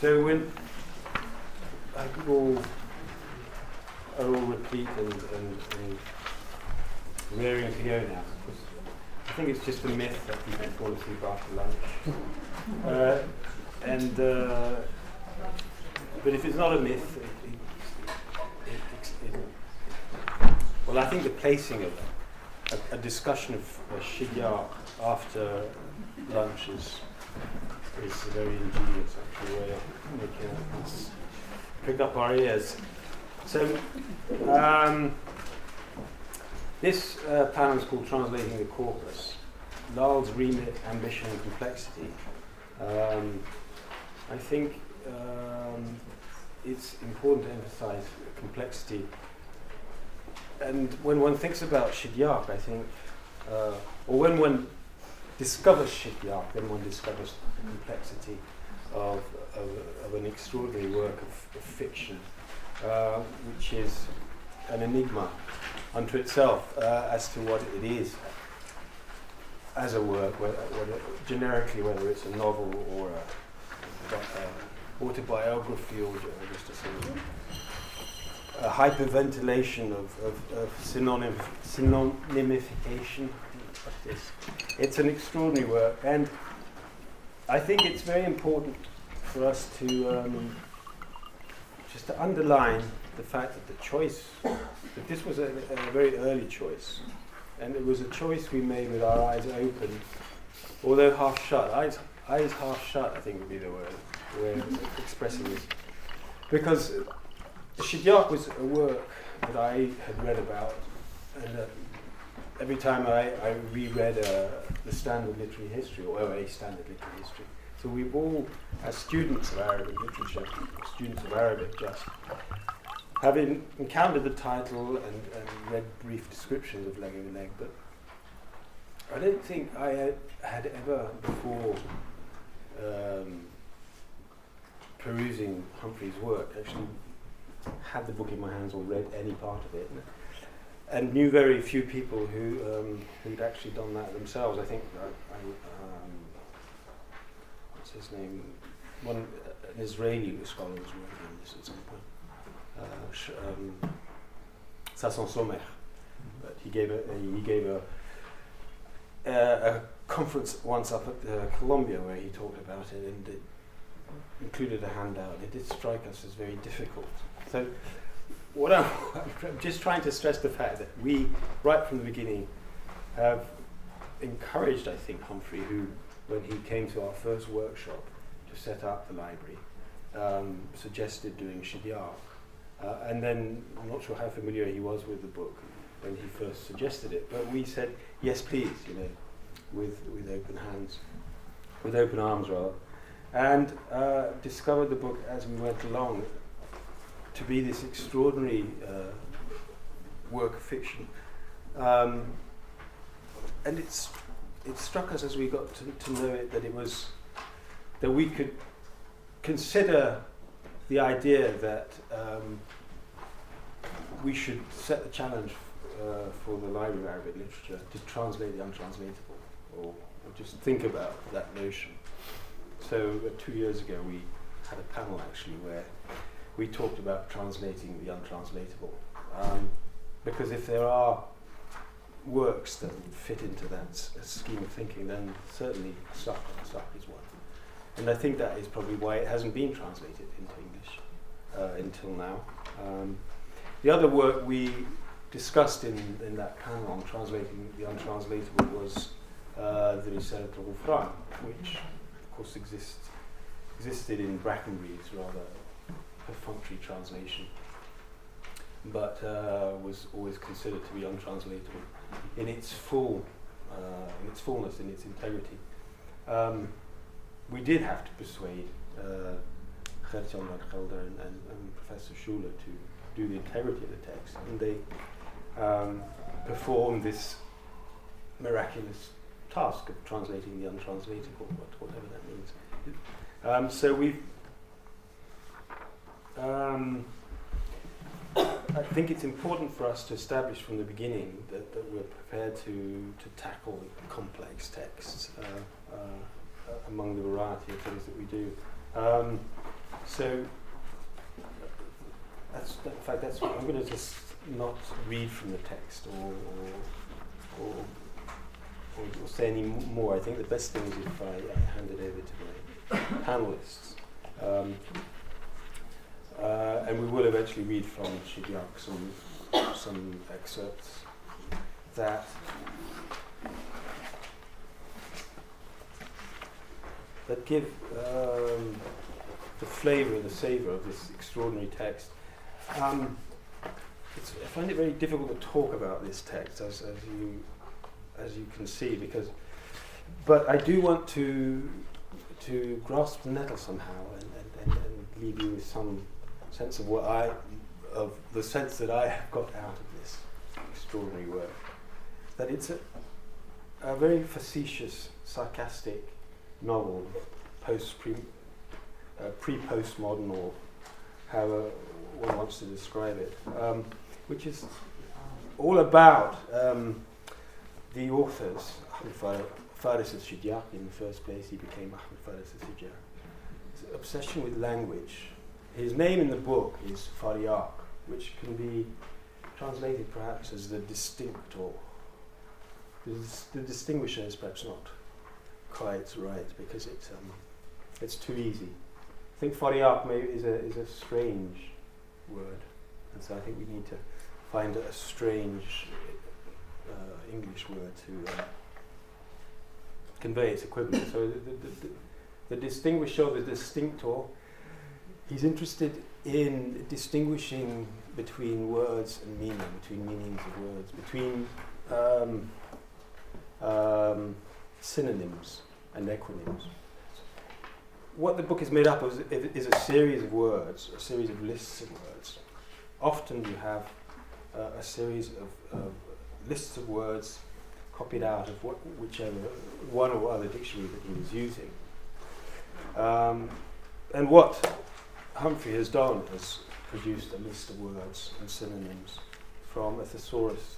So when I all are all replete and, and, and go now. Because I think it's just a myth that people fall asleep after lunch. Uh, and uh, but if it's not a myth, it, it, it, well, I think the placing of a, a discussion of uh, Shidyaq after lunch is is a very ingenious actually way of making us pick up our ears. So um, this uh, panel is called Translating the Corpus. Lal's remit, ambition and complexity. Um, I think um, it's important to emphasize complexity. And when one thinks about Shidyak, I think, uh, or when one discovers Shidyak, then one discovers complexity of, of, of an extraordinary work of, of fiction, uh, which is an enigma unto itself uh, as to what it is as a work, whether, whether, generically whether it's a novel or a, a autobiography or just a sort of a hyperventilation of, of, of synonym, synonymification. It's an extraordinary work, and I think it's very important for us to um, just to underline the fact that the choice, that this was a, a, very early choice, and it was a choice we made with our eyes open, although half shut. Eyes, eyes half shut, I think would be the word, way of expressing this. Because Shidyak was a work that I had read about, and uh, every time I, I reread uh, the standard literary history, or OA standard literary history, so we've all, as students of Arabic literature, students of Arabic just, having encountered the title and, and read brief descriptions of Leg Leg, but I don't think I had, had ever before um, perusing Humphrey's work actually had the book in my hands or read any part of it and knew very few people who um, who'd actually done that themselves. I think I, I, um, what's his name? One an Israeli scholar was working on this at some point. Uh, sh- um, Sasson Somekh, but he gave a, he gave a a conference once up at uh, Columbia where he talked about it and it included a handout. It did strike us as very difficult. So what I'm, I'm just trying to stress the fact that we, right from the beginning, have encouraged, I think, Humphrey, who, when he came to our first workshop to set up the library, um, suggested doing Shidyak. Uh, and then, I'm not sure how familiar he was with the book when he first suggested it, but we said, yes, please, you know, with, with open hands, with open arms, rather. And uh, discovered the book as we went along to be this extraordinary uh, work of fiction. Um, and it's, it struck us as we got to, to know it that it was that we could consider the idea that um, we should set the challenge uh, for the Library of Arabic Literature to translate the untranslatable, or, or just think about that notion. So uh, two years ago we had a panel actually where we talked about translating the untranslatable. Um, because if there are works that fit into that s- scheme of thinking, then certainly Saq is one. And I think that is probably why it hasn't been translated into English uh, until now. Um, the other work we discussed in, in that panel on translating the untranslatable was uh, the Risalat al which of course exists, existed in Brackenbury's rather perfunctory translation, but uh, was always considered to be untranslatable in its full, uh, in its fullness, in its integrity. Um, we did have to persuade uh, Geert Jan and, and, and, Professor Schoeler to do the integrity of the text, and they um, performed this miraculous task of translating the untranslatable, whatever that means. Um, so we've um, I think it's important for us to establish from the beginning that, that we're prepared to, to tackle complex texts uh, uh, among the variety of things that we do. Um, So, that's, in fact, that's I'm going to just not read from the text or, or, or, or, say any more. I think the best thing is if I, I hand it over to my panelists. Um, and we will eventually read from Shidyak some, some excerpts that that give um, the flavour, the savour of this extraordinary text. Um, I find it very difficult to talk about this text, as, as you as you can see, because. But I do want to to grasp the nettle somehow and, and, and, and leave you with some sense of what I of the sense that I have got out of this extraordinary work. That it's a, a very facetious, sarcastic novel, post pre uh, pre postmodern or however one wants to describe it, um, which is all about um, the authors. Faris al-Shidyak in the first place, he became Ahmed Faris al-Shidyak. obsession with language. His name in the book is Fariaq, which can be translated perhaps as the distinctor. The, the distinguisher is perhaps not quite right because it's, um, it's too easy. I think Fariaq maybe is a, is a strange word, and so I think we need to find a strange uh, English word to uh, convey its equivalent. so the, the, the, the distinguisher, the distinctor, he's interested in distinguishing between words and meaning, between meanings of words, between um, um, synonyms and econyms. What the book is made up of is, is a series of words, a series of lists of words. Often you have uh, a series of, of lists of words copied out of what, whichever one or other dictionary that he was using. Um, and what Humphrey has done is produced a list of words and synonyms from a thesaurus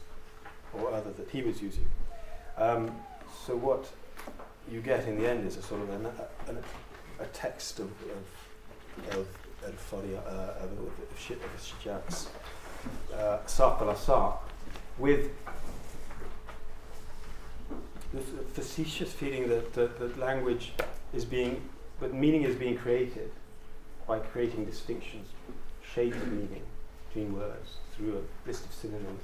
or other that he was using. Um, so what you get in the end is a sort of an, a, a, text of of of, of, uh, of, of, uh, Saq with this facetious feeling that, that, that language is being, but meaning is being created by creating distinctions, shades of meaning between words through a list of synonyms,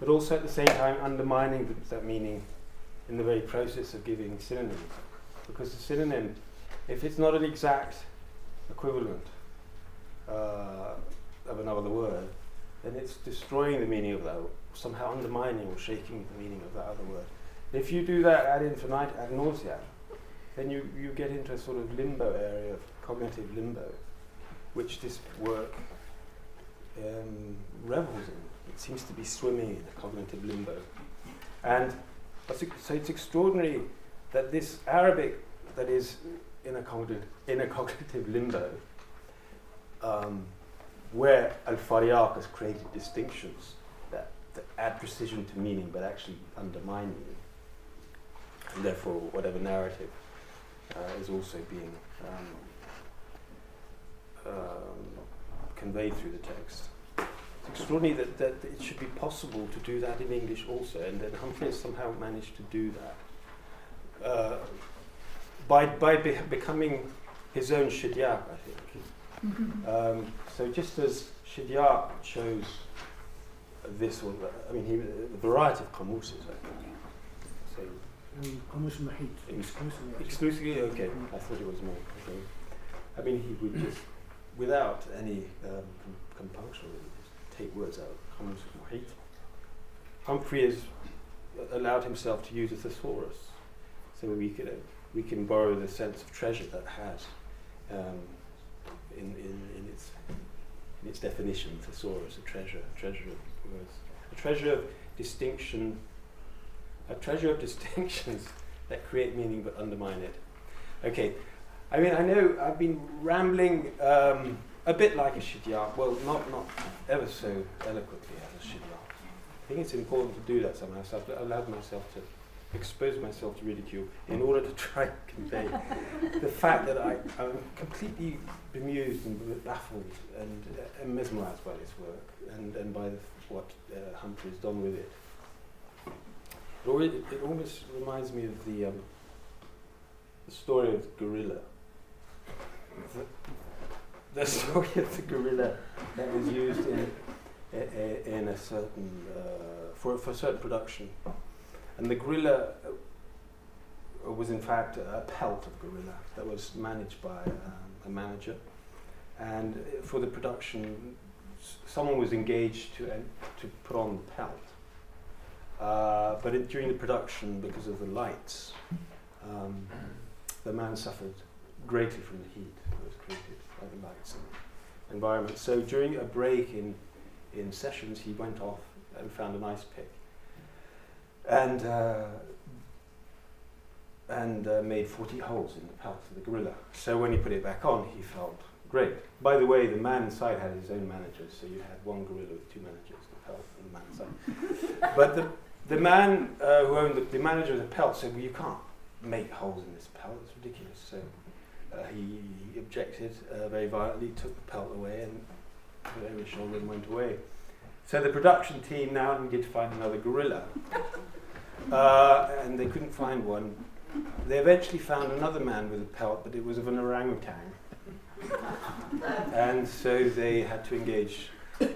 but also at the same time undermining that meaning in the very process of giving synonyms. Because the synonym, if it's not an exact equivalent uh, of another word, then it's destroying the meaning of that, somehow undermining or shaking the meaning of that other word. If you do that ad infinitum, ad nauseam, then you, you get into a sort of limbo area of cognitive limbo, which this work um, revels in. It seems to be swimming in a cognitive limbo. And so it's extraordinary that this Arabic that is in a cognitive, in a cognitive limbo, um, where Al Fariaq has created distinctions that, that add precision to meaning but actually undermine meaning and therefore whatever narrative uh, is also being um, um, conveyed through the text. It's extraordinary that, that it should be possible to do that in English also, and that Humphrey somehow managed to do that uh, by, by be- becoming his own Shidyaq, I think. Mm-hmm. Um, so just as Shidyaq chose this one, I mean, he, a variety of qamuses, I think. So, exclusively okay I thought it was more okay I mean he would just without any um, com- compunction, really, just take words out, comments from hate. Humphrey has allowed himself to use a thesaurus, so we can, uh, we can borrow the sense of treasure that has um, in, in, in, its, in its definition, thesaurus, a treasure, a treasure of words, a treasure of distinction, a treasure of distinctions that create meaning but undermine it. Okay, I mean, I know I've been rambling um, a bit like a Shidyak, well, not, not ever so eloquently as a Shidyak. I think it's important to do that somehow, so I've allowed myself to expose myself to ridicule in order to try and convey the fact that I, I'm completely bemused and baffled and, uh, and mesmerized by this work and, and by the, what uh, Humphrey's done with it. It, it almost reminds me of the, um, the story of the gorilla. The, story of the gorilla that was used in, in, in a certain, uh, for, for certain production. And the gorilla uh, was in fact a pelt of gorilla that was managed by um, a manager. And uh, for the production, someone was engaged to, to put on the pelt. Uh, but it, during the production, because of the lights, um, the man suffered greatly from the heat that was created by the lights and environment. So during a break in, in sessions, he went off and found an ice pick and, uh, and uh, made 40 holes in the pelt of the gorilla. So when he put it back on, he felt great. By the way, the man inside had his own managers, so you had one gorilla with two managers, the pelt and the man inside. but the, the man uh, who owned the, the manager of the pelt said, well, you can't make holes in this pelt, it's ridiculous. So uh, he, he objected uh, very violently, took the pelt away, and put it over his shoulder and went away. So the production team now needed to find another gorilla. Uh, and they couldn't find one. They eventually found another man with a pelt, but it was of an orangutan. and so they had to engage uh,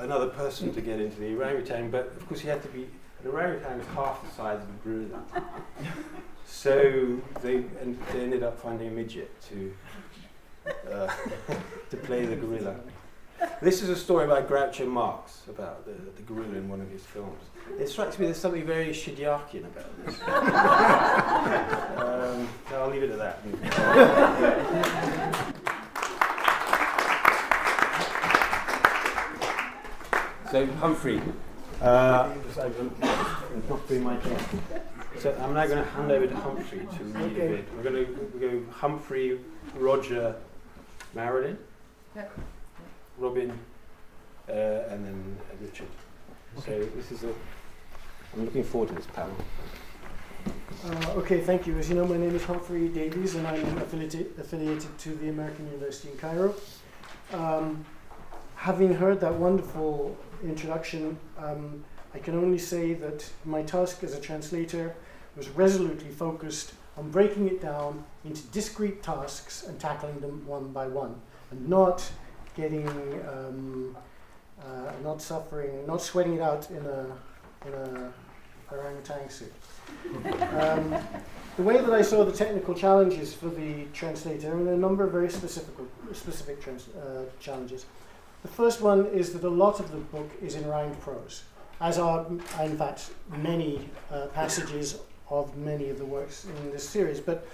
another person to get into the orangutan, but of course he had to be, an orangutan is half the size of a gorilla. so they, and they ended up finding a midget to, uh, to play the gorilla. This is a story by Groucho Marx about the, the gorilla in one of his films. It strikes me there's something very Shidiakian about this. um, I'll leave it at that. so Humphrey, uh, not doing my job. So I'm now going to hand over to Humphrey to read okay. a bit. We're going to go Humphrey, Roger, Marilyn. Yep. Robyn, uh, and then uh, Richard. Okay. So this is a. I'm looking forward to this panel. Uh, okay, thank you. As you know, my name is Humphrey Davies, and I'm affiliated, affiliated to the American University in Cairo. Um, having heard that wonderful introduction, um, I can only say that my task as a translator was resolutely focused on breaking it down into discrete tasks and tackling them one by one, and not getting, um, uh, not suffering, not sweating it out in a, in a orangutan suit. um, the way that I saw the technical challenges for the translator, mean, a number of very specific, specific trans, uh, challenges. The first one is that a lot of the book is in rhymed prose, as are, in fact, many uh, passages of many of the works in this series. But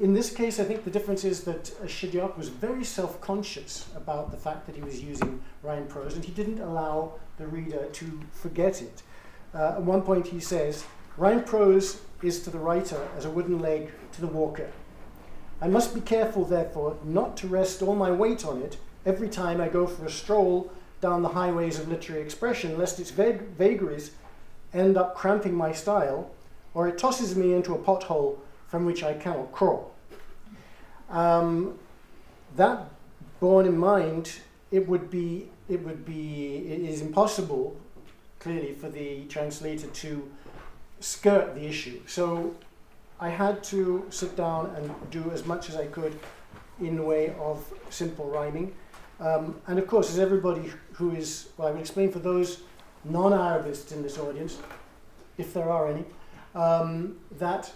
in this case, I think the difference is that uh, was very self conscious about the fact that he was using rhyme prose, and he didn't allow the reader to forget it. Uh, at one point, he says, Rhyme prose is to the writer as a wooden leg to the walker. I must be careful, therefore, not to rest all my weight on it every time I go for a stroll down the highways of literary expression, lest its vag- vagaries end up cramping my style, or it tosses me into a pothole from which I cannot crawl. Um, that borne in mind, it would be it would be it is impossible, clearly, for the translator to skirt the issue. So I had to sit down and do as much as I could in the way of simple rhyming. Um, and of course, as everybody who is, well, I will explain for those non Arabists in this audience, if there are any, um, that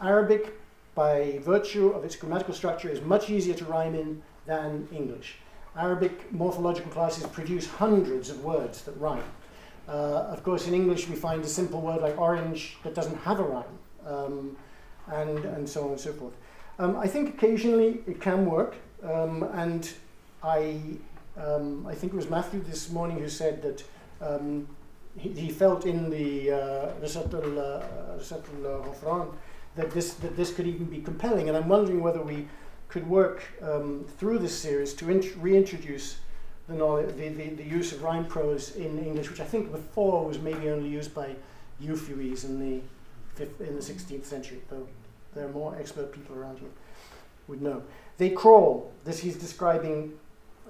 Arabic, by virtue of its grammatical structure, is much easier to rhyme in than English. Arabic morphological classes produce hundreds of words that rhyme. Uh, of course, in English, we find a simple word like orange that doesn't have a rhyme, um, and, and so on and so forth. Um, I think occasionally it can work, um, and I, um, I think it was Matthew this morning who said that um, he, he felt in the uh, Risalat al-Ghufran that this, that this could even be compelling. And I'm wondering whether we could work um, through this series to int- reintroduce the, knowledge, the, the, the, use of rhyme prose in English, which I think before was maybe only used by Euphues and the fifth, in the 16th century, though there are more expert people around here would know. They crawl. This he's describing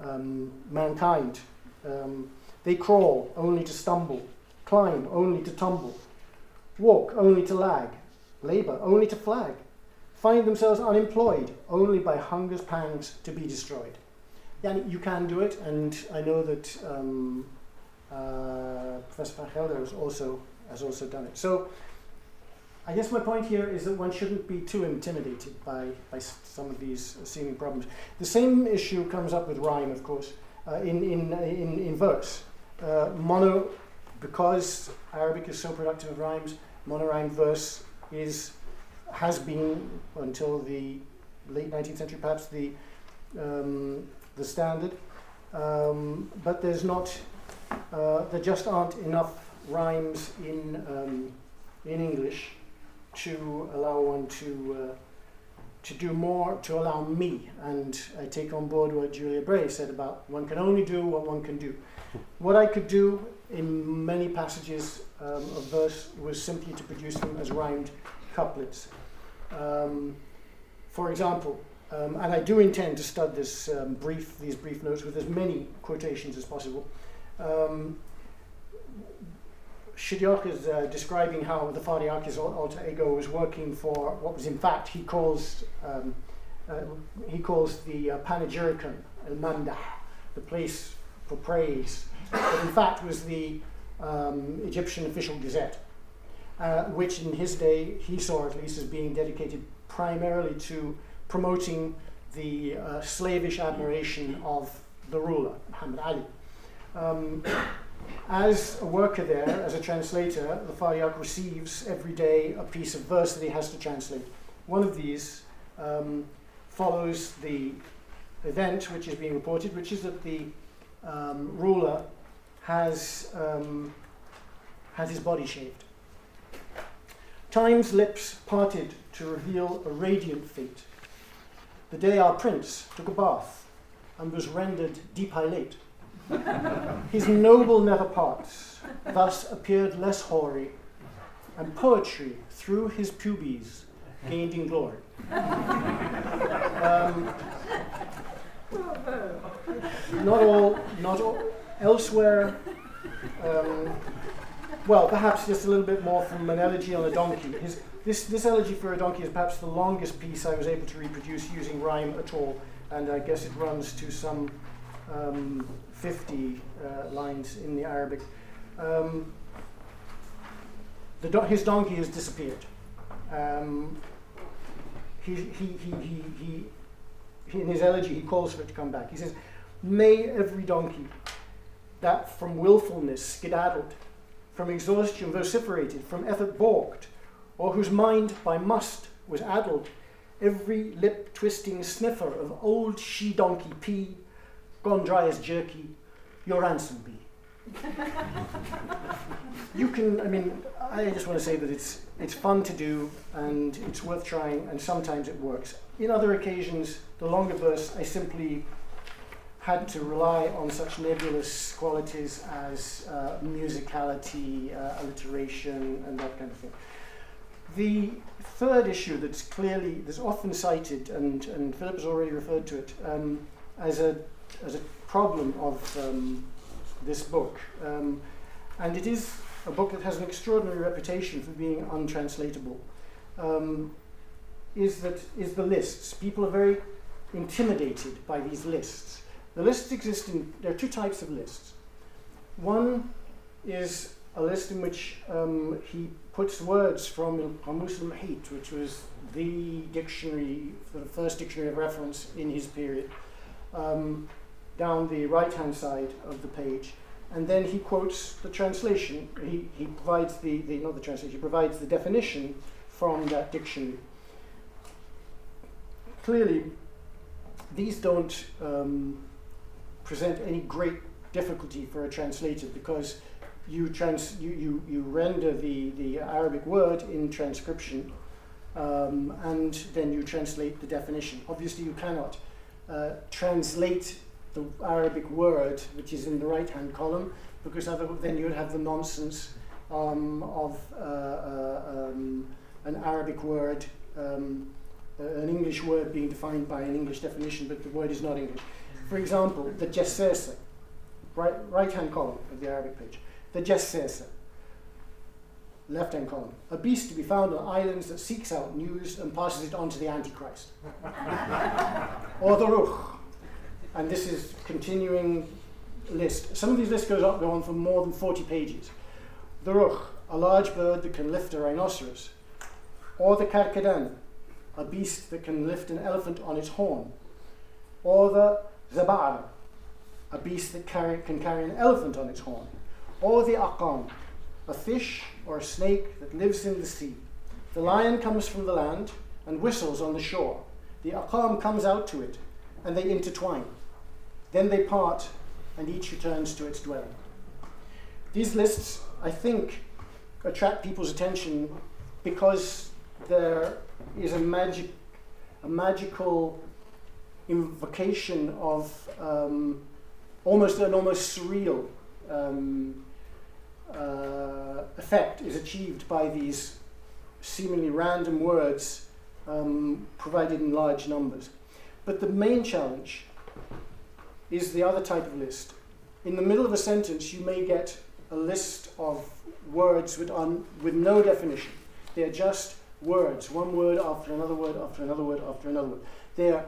um, mankind. Um, they crawl only to stumble, climb only to tumble, walk only to lag, labour only to flag, find themselves unemployed only by hunger's pangs to be destroyed. Yeah, you can do it, and I know that um, uh, Professor van Gelder has also has also done it. So I guess my point here is that one shouldn't be too intimidated by, by some of these seeming problems. The same issue comes up with rhyme, of course, uh, in, in, in, in verse. Uh, mono, because Arabic is so productive of rhymes, monorhyme verse is, has been, until the late 19th century perhaps, the, um, the standard. Um, but there's not, uh, there just aren't enough rhymes in, um, in English to allow one to uh, to do more, to allow me, and I take on board what Julia Bray said about one can only do what one can do. What I could do in many passages um, of verse was simply to produce them as rhymed couplets. Um, for example, um, and I do intend to stud this um, brief, these brief notes with as many quotations as possible. Shidyaq is uh, describing how the Fariaq's alter ego was working for what was in fact he calls um, uh, he calls the uh, panegyricon el mandah, the place for praise, but in fact was the um, Egyptian official gazette, uh, which in his day he saw at least as being dedicated primarily to promoting the uh, slavish admiration of the ruler Muhammad Ali. Um, as a worker there, as a translator, the Fariaq receives every day a piece of verse that he has to translate. One of these um, follows the event which is being reported, which is that the um, ruler has um, had his body shaved. Time's lips parted to reveal a radiant fate. The day our prince took a bath and was rendered depilate. His noble never parts, thus appeared less hoary, and poetry through his pubes gained in glory. Um, not all, not all. Elsewhere, um, well, perhaps just a little bit more from an elegy on a donkey. His, this, this elegy for a donkey is perhaps the longest piece I was able to reproduce using rhyme at all, and I guess it runs to some um, 50 uh, lines in the Arabic. Um, the do- his donkey has disappeared. Um, he, he, he, he, he, in his elegy, he calls for it to come back. He says, May every donkey that from willfulness skedaddled, from exhaustion vociferated, from effort balked, or whose mind by must was addled, every lip twisting sniffer of old she donkey pee gone dry as jerky, your ransom be. you can, I mean, I just want to say that it's, it's fun to do and it's worth trying, and sometimes it works. In other occasions, the longer verse, I simply had to rely on such nebulous qualities as uh, musicality, uh, alliteration, and that kind of thing. The third issue that's clearly, that's often cited, and, and Philip has already referred to it, um, as a as a problem of um, this book. Um, and it is a book that has an extraordinary reputation for being untranslatable. Um, is that is the lists? People are very intimidated by these lists. The lists exist in there are two types of lists. One is a list in which um, he puts words from Qamus al-Muhit, which was the dictionary, the first dictionary of reference in his period, um, down the right hand side of the page. And then he quotes the translation. He, he provides the, the, not the translation, he provides the definition from that dictionary. Clearly, these don't um, present any great difficulty for a translator because you, trans, you, you, you render the, the Arabic word in transcription um, and then you translate the definition. Obviously, you cannot uh, translate the Arabic word which is in the right hand column because other, then you'd have the nonsense um, of uh, uh, um, an Arabic word, um, uh, an English word being defined by an English definition, but the word is not English. For example, the jassasa, right, right hand column of the Arabic page, the jassasa, left hand column, a beast to be found on islands that seeks out news and passes it on to the Antichrist. or the ruh, and this is continuing list. Some of these lists goes go on for more than 40 pages. The ruh, a large bird that can lift a rhinoceros. Or the karkadan, a beast that can lift an elephant on its horn. Or the zabar, a beast that carry, can carry an elephant on its horn. Or the aqam, a fish or a snake that lives in the sea. The lion comes from the land and whistles on the shore. The aqam comes out to it, and they intertwine. Then they part, and each returns to its dwelling. These lists, I think, attract people's attention because there is a magic, a magical invocation of um, almost an almost surreal um, uh, effect is achieved by these seemingly random words um, provided in large numbers. But the main challenge is the other type of list. In the middle of a sentence, you may get a list of words with, un, with no definition. They are just words, one word after another word, after another word, after another word. They are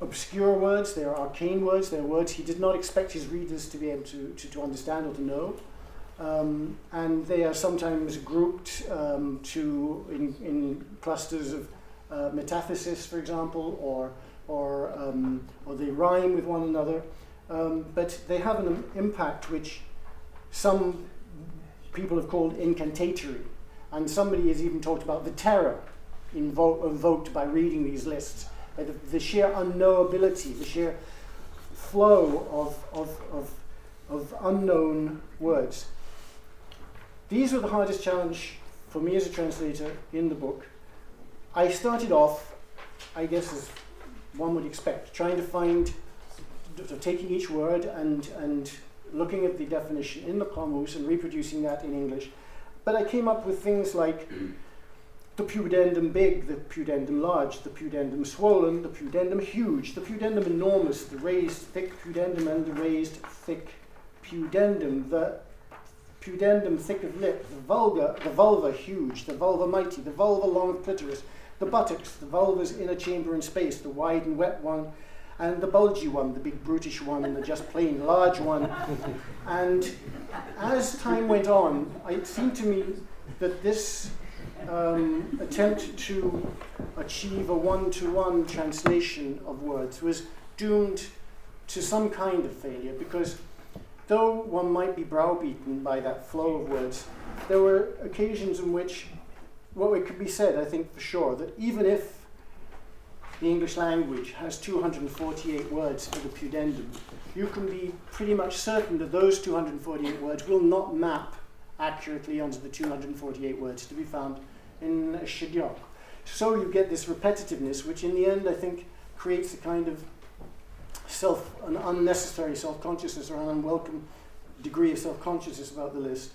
obscure words, they are arcane words, they are words he did not expect his readers to be able to, to, to understand or to know. Um, and they are sometimes grouped um, to in, in clusters of uh, metathesis, for example, or or, um, or they rhyme with one another, um, but they have an impact which some people have called incantatory, and somebody has even talked about the terror invo- invoked by reading these lists, the, the, sheer unknowability, the sheer flow of, of, of, of unknown words. These were the hardest challenge for me as a translator in the book. I started off, I guess, as one would expect, trying to find, so taking each word and, and looking at the definition in the Qamus and reproducing that in English. But I came up with things like the pudendum big, the pudendum large, the pudendum swollen, the pudendum huge, the pudendum enormous, the raised thick pudendum and the raised thick pudendum, the pudendum thick of lip, the vulva, the vulva huge, the vulva mighty, the vulva long clitoris, the buttocks, the vulva's inner chamber in space, the wide and wet one, and the bulgy one, the big brutish one, and the just plain large one. and as time went on, it seemed to me that this um, attempt to achieve a one to one translation of words was doomed to some kind of failure because though one might be browbeaten by that flow of words, there were occasions in which what it could be said, I think for sure, that even if the English language has 248 words for the pudendum, you can be pretty much certain that those 248 words will not map accurately onto the 248 words to be found in Shidyaq. So you get this repetitiveness, which in the end I think creates a kind of self, an unnecessary self-consciousness or an unwelcome degree of self-consciousness about the list.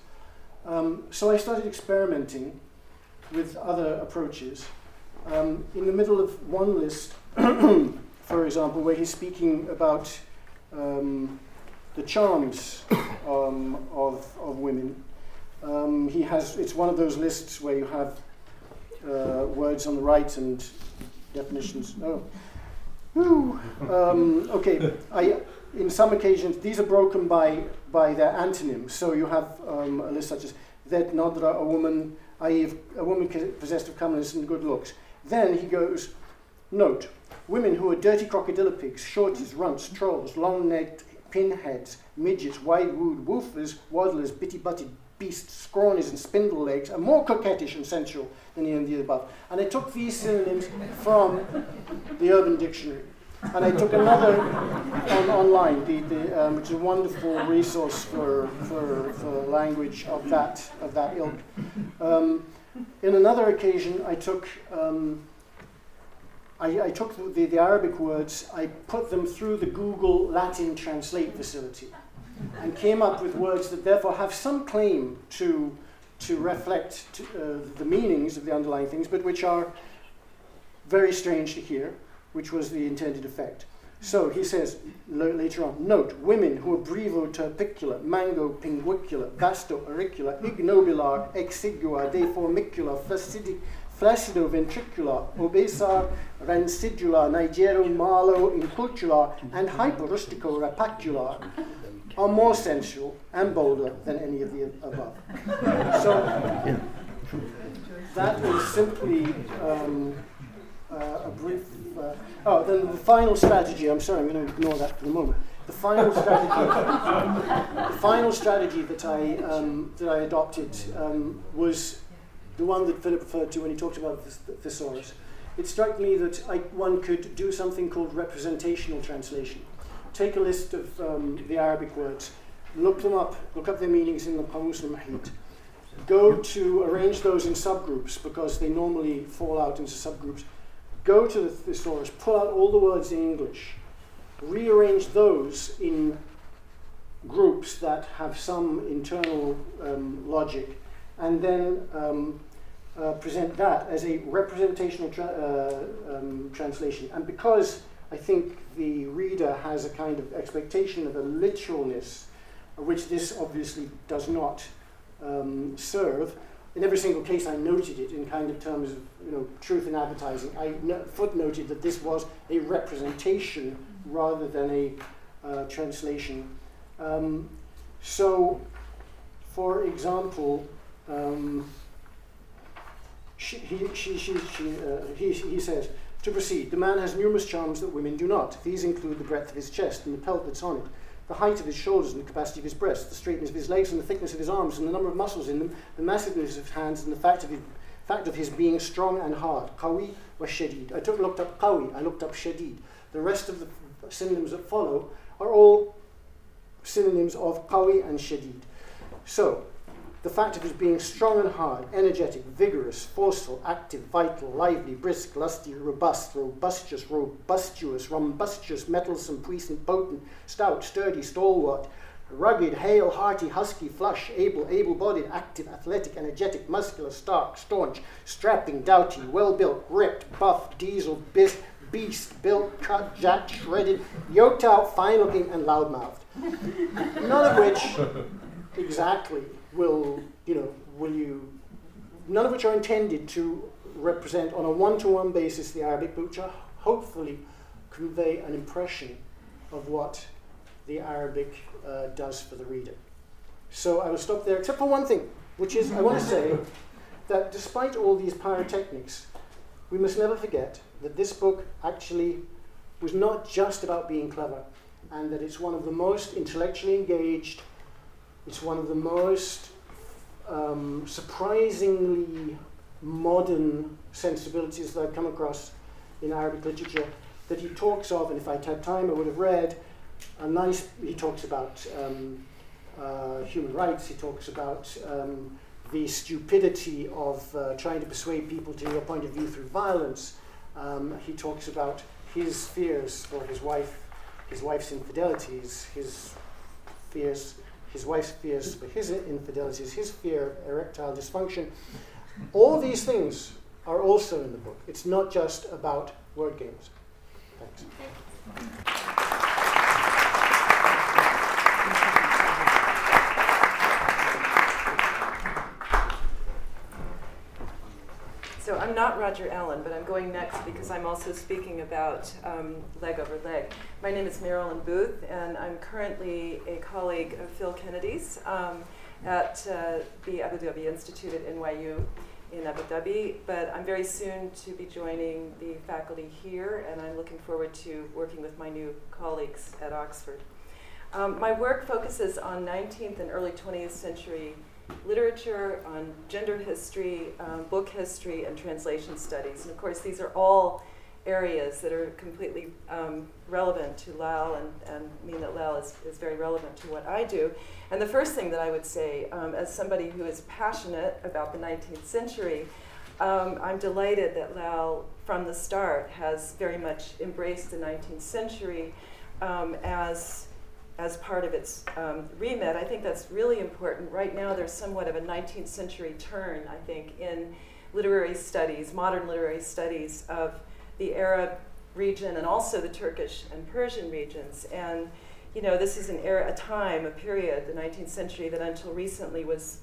Um, so I started experimenting with other approaches. Um, in the middle of one list, for example, where he's speaking about um, the charms um, of, of women, um, he has it's one of those lists where you have uh, words on the right and definitions. Oh, um, okay. I, in some occasions, these are broken by by their antonyms. So you have um, a list such as that nadra, a woman i.e. a woman possessed of comeliness and good looks. Then he goes, note, women who are dirty crocodile pigs, shorties, runts, trolls, long-necked pinheads, midgets, wide-wooed woofers, waddlers, bitty-butted beasts, scrawnies, and spindle legs are more coquettish and sensual than any of the above. And I took these synonyms from the Urban Dictionary. And I took another on, online, the, the, um, which is a wonderful resource for, for, for language of that, of that ilk. Um, in another occasion, I took, um, I, I, took the, the Arabic words, I put them through the Google Latin Translate facility. and came up with words that therefore have some claim to, to reflect to, uh, the meanings of the underlying things, but which are very strange to hear, which was the intended effect. So he says later on, note, women who are brevo terpicula, mango pinguicula, vasto auricula, ignobilar, exigua, deformicula, flacidi, flaccido ventricular, obesar, rancidula, nigero malo incultular, and hyperustico rapacular are more sensual and bolder than any of the above. so that is simply um, uh, a brief. Uh, oh, then the final strategy. I'm sorry, I'm going to ignore that for the moment. The final strategy. the final strategy that I um, that I adopted um, was the one that Philip referred to when he talked about the thesaurus. It struck me that I, one could do something called representational translation. Take a list of um, the Arabic words, look them up, look up their meanings in the Qamus al-Muhit. Go to arrange those in subgroups because they normally fall out into subgroups go to the thesaurus, pull out all the words in English, rearrange those in groups that have some internal um, logic, and then um, uh, present that as a representational tra- uh, um, translation. And because I think the reader has a kind of expectation of a literalness, which this obviously does not um, serve, in every single case I noted it in kind of terms of you know truth in advertising. I no- footnoted that this was a representation rather than a uh, translation. Um, so, for example, um, she, he, she, she, she, uh, he, he says, to proceed, the man has numerous charms that women do not. These include the breadth of his chest and the pelt that's on it, the height of his shoulders and the capacity of his breasts, the straightness of his legs and the thickness of his arms and the number of muscles in them, the massiveness of his hands and the fact of his, fact of his being strong and hard. Qawi wa shadid. I took, looked up qawi, I looked up shadid. The rest of the synonyms that follow are all synonyms of qawi and shadid. So, the fact of his being strong and hard, energetic, vigorous, forceful, active, vital, lively, brisk, lusty, robust, robustious, robustious, rumbustious, mettlesome, puissant, potent, stout, sturdy, stalwart, rugged, hale, hearty, husky, flush, able, able bodied, active, athletic, energetic, muscular, stark, staunch, strapping, doughty, well built, ripped, buff, diesel, bis, beast, built, cut, jacked, shredded, yoked out, fine looking, and loud mouthed. None of which exactly will, you know, will you, none of which are intended to represent on a one-to-one basis the Arabic, but which are hopefully convey an impression of what the Arabic uh, does for the reader. So I will stop there, except for one thing, which is I want to say that despite all these pyrotechnics, we must never forget that this book actually was not just about being clever, and that it's one of the most intellectually engaged it's one of the most um, surprisingly modern sensibilities that I've come across in Arabic literature that he talks of, and if I'd had time, I would have read. A nice, he talks about um, uh, human rights, he talks about um, the stupidity of uh, trying to persuade people to your point of view through violence. Um, he talks about his fears for his wife, his wife's infidelities, his fears his wife's fears for his infidelities, his fear of erectile dysfunction. All these things are also in the book. It's not just about word games. Thanks. Not Roger Allen, but I'm going next because I'm also speaking about um, leg over leg. My name is Marilyn Booth, and I'm currently a colleague of Phil Kennedy's um, at uh, the Abu Dhabi Institute at NYU in Abu Dhabi. But I'm very soon to be joining the faculty here, and I'm looking forward to working with my new colleagues at Oxford. Um, my work focuses on 19th and early 20th century literature, on gender history, um, book history, and translation studies. And of course, these are all areas that are completely um, relevant to Lal and, and mean that Lal is, is very relevant to what I do. And the first thing that I would say, um, as somebody who is passionate about the 19th century, um, I'm delighted that Lal, from the start, has very much embraced the 19th century um, as as part of its um, remit. I think that's really important. Right now, there's somewhat of a 19th century turn, I think, in literary studies, modern literary studies of the Arab region and also the Turkish and Persian regions. And you know, this is an era, a time, a period, the 19th century, that until recently was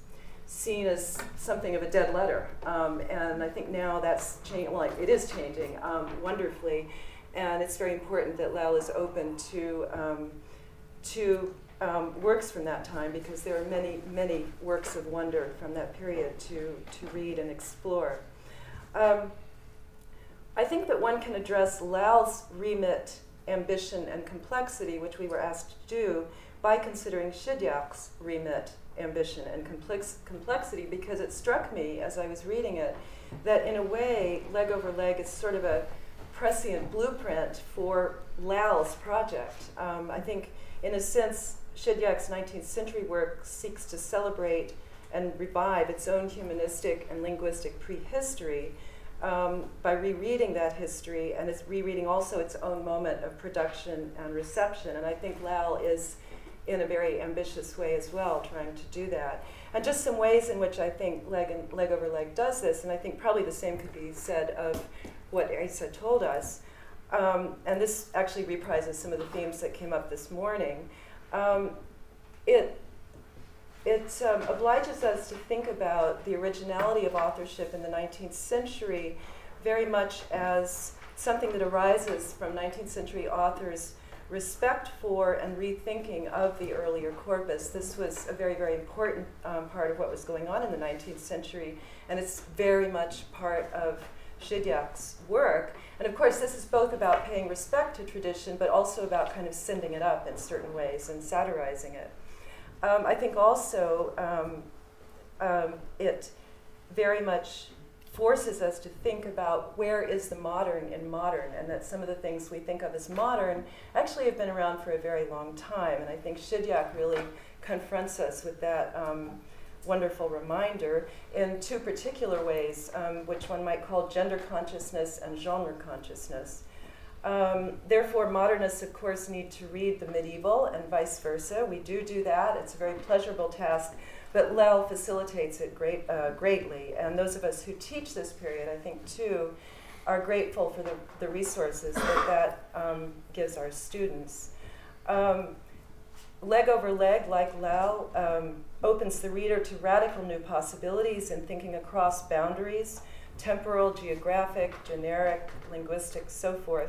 seen as something of a dead letter. Um, and I think now that's changing, well, it is changing um, wonderfully. And it's very important that Lal is open to, um, to um, works from that time because there are many, many works of wonder from that period to, to read and explore. Um, I think that one can address LAL's remit ambition and complexity, which we were asked to do, by considering Shidyaq's remit, ambition, and complex- complexity, because it struck me as I was reading it that in a way, leg over leg is sort of a prescient blueprint for LAL's project. Um, I think, in a sense, Shidyaq's 19th century work seeks to celebrate and revive its own humanistic and linguistic prehistory um, by rereading that history and it's rereading also its own moment of production and reception. And I think LAL is, in a very ambitious way as well, trying to do that. And just some ways in which I think Leg, and, leg over Leg does this, and I think probably the same could be said of what 'Isa told us. Um, and this actually reprises some of the themes that came up this morning. Um, it it um, obliges us to think about the originality of authorship in the 19th century very much as something that arises from 19th century authors' respect for and rethinking of the earlier corpus. This was a very, very important um, part of what was going on in the 19th century, and it's very much part of Shidyaq's work. And of course, this is both about paying respect to tradition, but also about kind of sending it up in certain ways and satirizing it. Um, I think also um, um, it very much forces us to think about where is the modern in modern, and that some of the things we think of as modern actually have been around for a very long time. And I think Shidyaq really confronts us with that um, wonderful reminder in two particular ways, um, which one might call gender consciousness and genre consciousness. Um, therefore, modernists, of course, need to read the medieval and vice versa. We do do that. It's a very pleasurable task, but LAL facilitates it great, uh, greatly. And those of us who teach this period, I think, too, are grateful for the, the resources that that um, gives our students. Um, leg over leg, like LAL, um, opens the reader to radical new possibilities in thinking across boundaries temporal, geographic, generic, linguistic, so forth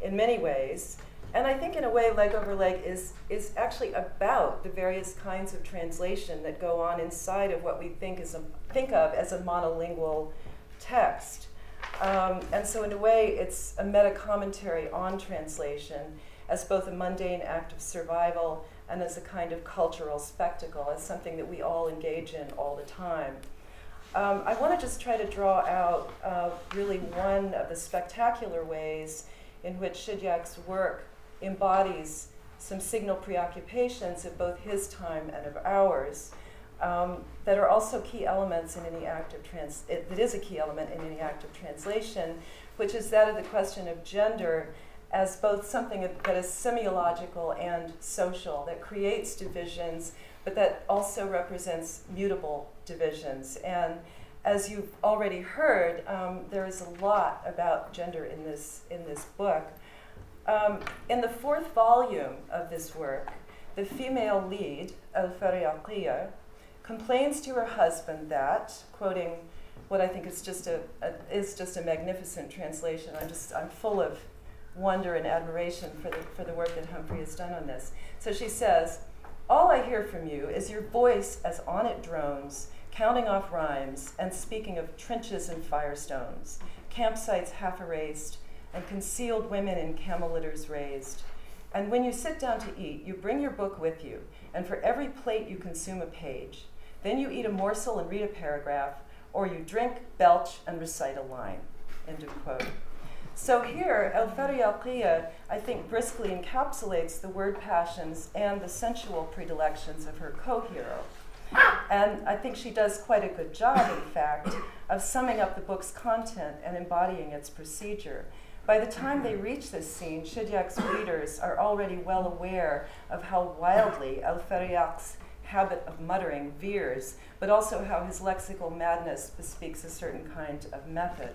in many ways. And I think, in a way, leg over leg is, is actually about the various kinds of translation that go on inside of what we think, is a, think of as a monolingual text. Um, and so, in a way, it's a meta commentary on translation as both a mundane act of survival and as a kind of cultural spectacle, as something that we all engage in all the time. Um, I want to just try to draw out uh, really one of the spectacular ways in which Shidyaq's work embodies some signal preoccupations of both his time and of ours um, that are also key elements in any act of trans it, that is a key element in any act of translation, which is that of the question of gender as both something that is semiological and social, that creates divisions, but that also represents mutable divisions. And as you've already heard, um, there is a lot about gender in this, in this book. Um, in the fourth volume of this work, the female lead, El Fariaqiya, complains to her husband that, quoting what I think is just a, a, is just a magnificent translation. I'm just I'm full of wonder and admiration for the for the work that Humphrey has done on this. So she says, "All I hear from you is your voice as on it drones, counting off rhymes and speaking of trenches and firestones, campsites half erased, and concealed women in camel litters raised. And when you sit down to eat, you bring your book with you, and for every plate you consume a page. Then you eat a morsel and read a paragraph, or you drink, belch, and recite a line. End of quote. So here, El Fariaqiya, I think, briskly encapsulates the word passions and the sensual predilections of her co hero. And I think she does quite a good job, in fact, of summing up the book's content and embodying its procedure. By the time they reach this scene, Shidyaq's readers are already well aware of how wildly El Fariaq's habit of muttering veers, but also how his lexical madness bespeaks a certain kind of method.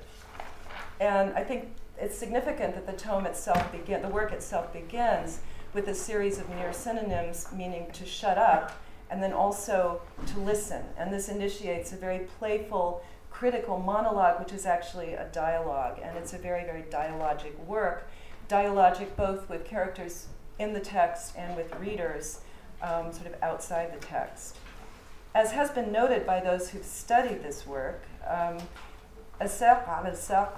And I think it's significant that the tome itself begin, the work itself begins with a series of near synonyms meaning to shut up and then also to listen. And this initiates a very playful, critical monologue, which is actually a dialogue. And it's a very, very dialogic work. Dialogic both with characters in the text and with readers um, sort of outside the text. As has been noted by those who've studied this work, um, Aser al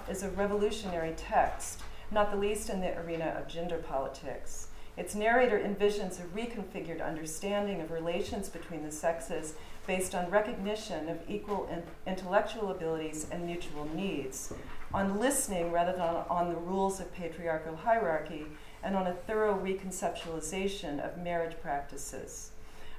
is a revolutionary text, not the least in the arena of gender politics. Its narrator envisions a reconfigured understanding of relations between the sexes based on recognition of equal in- intellectual abilities and mutual needs, on listening rather than on, on the rules of patriarchal hierarchy, and on a thorough reconceptualization of marriage practices.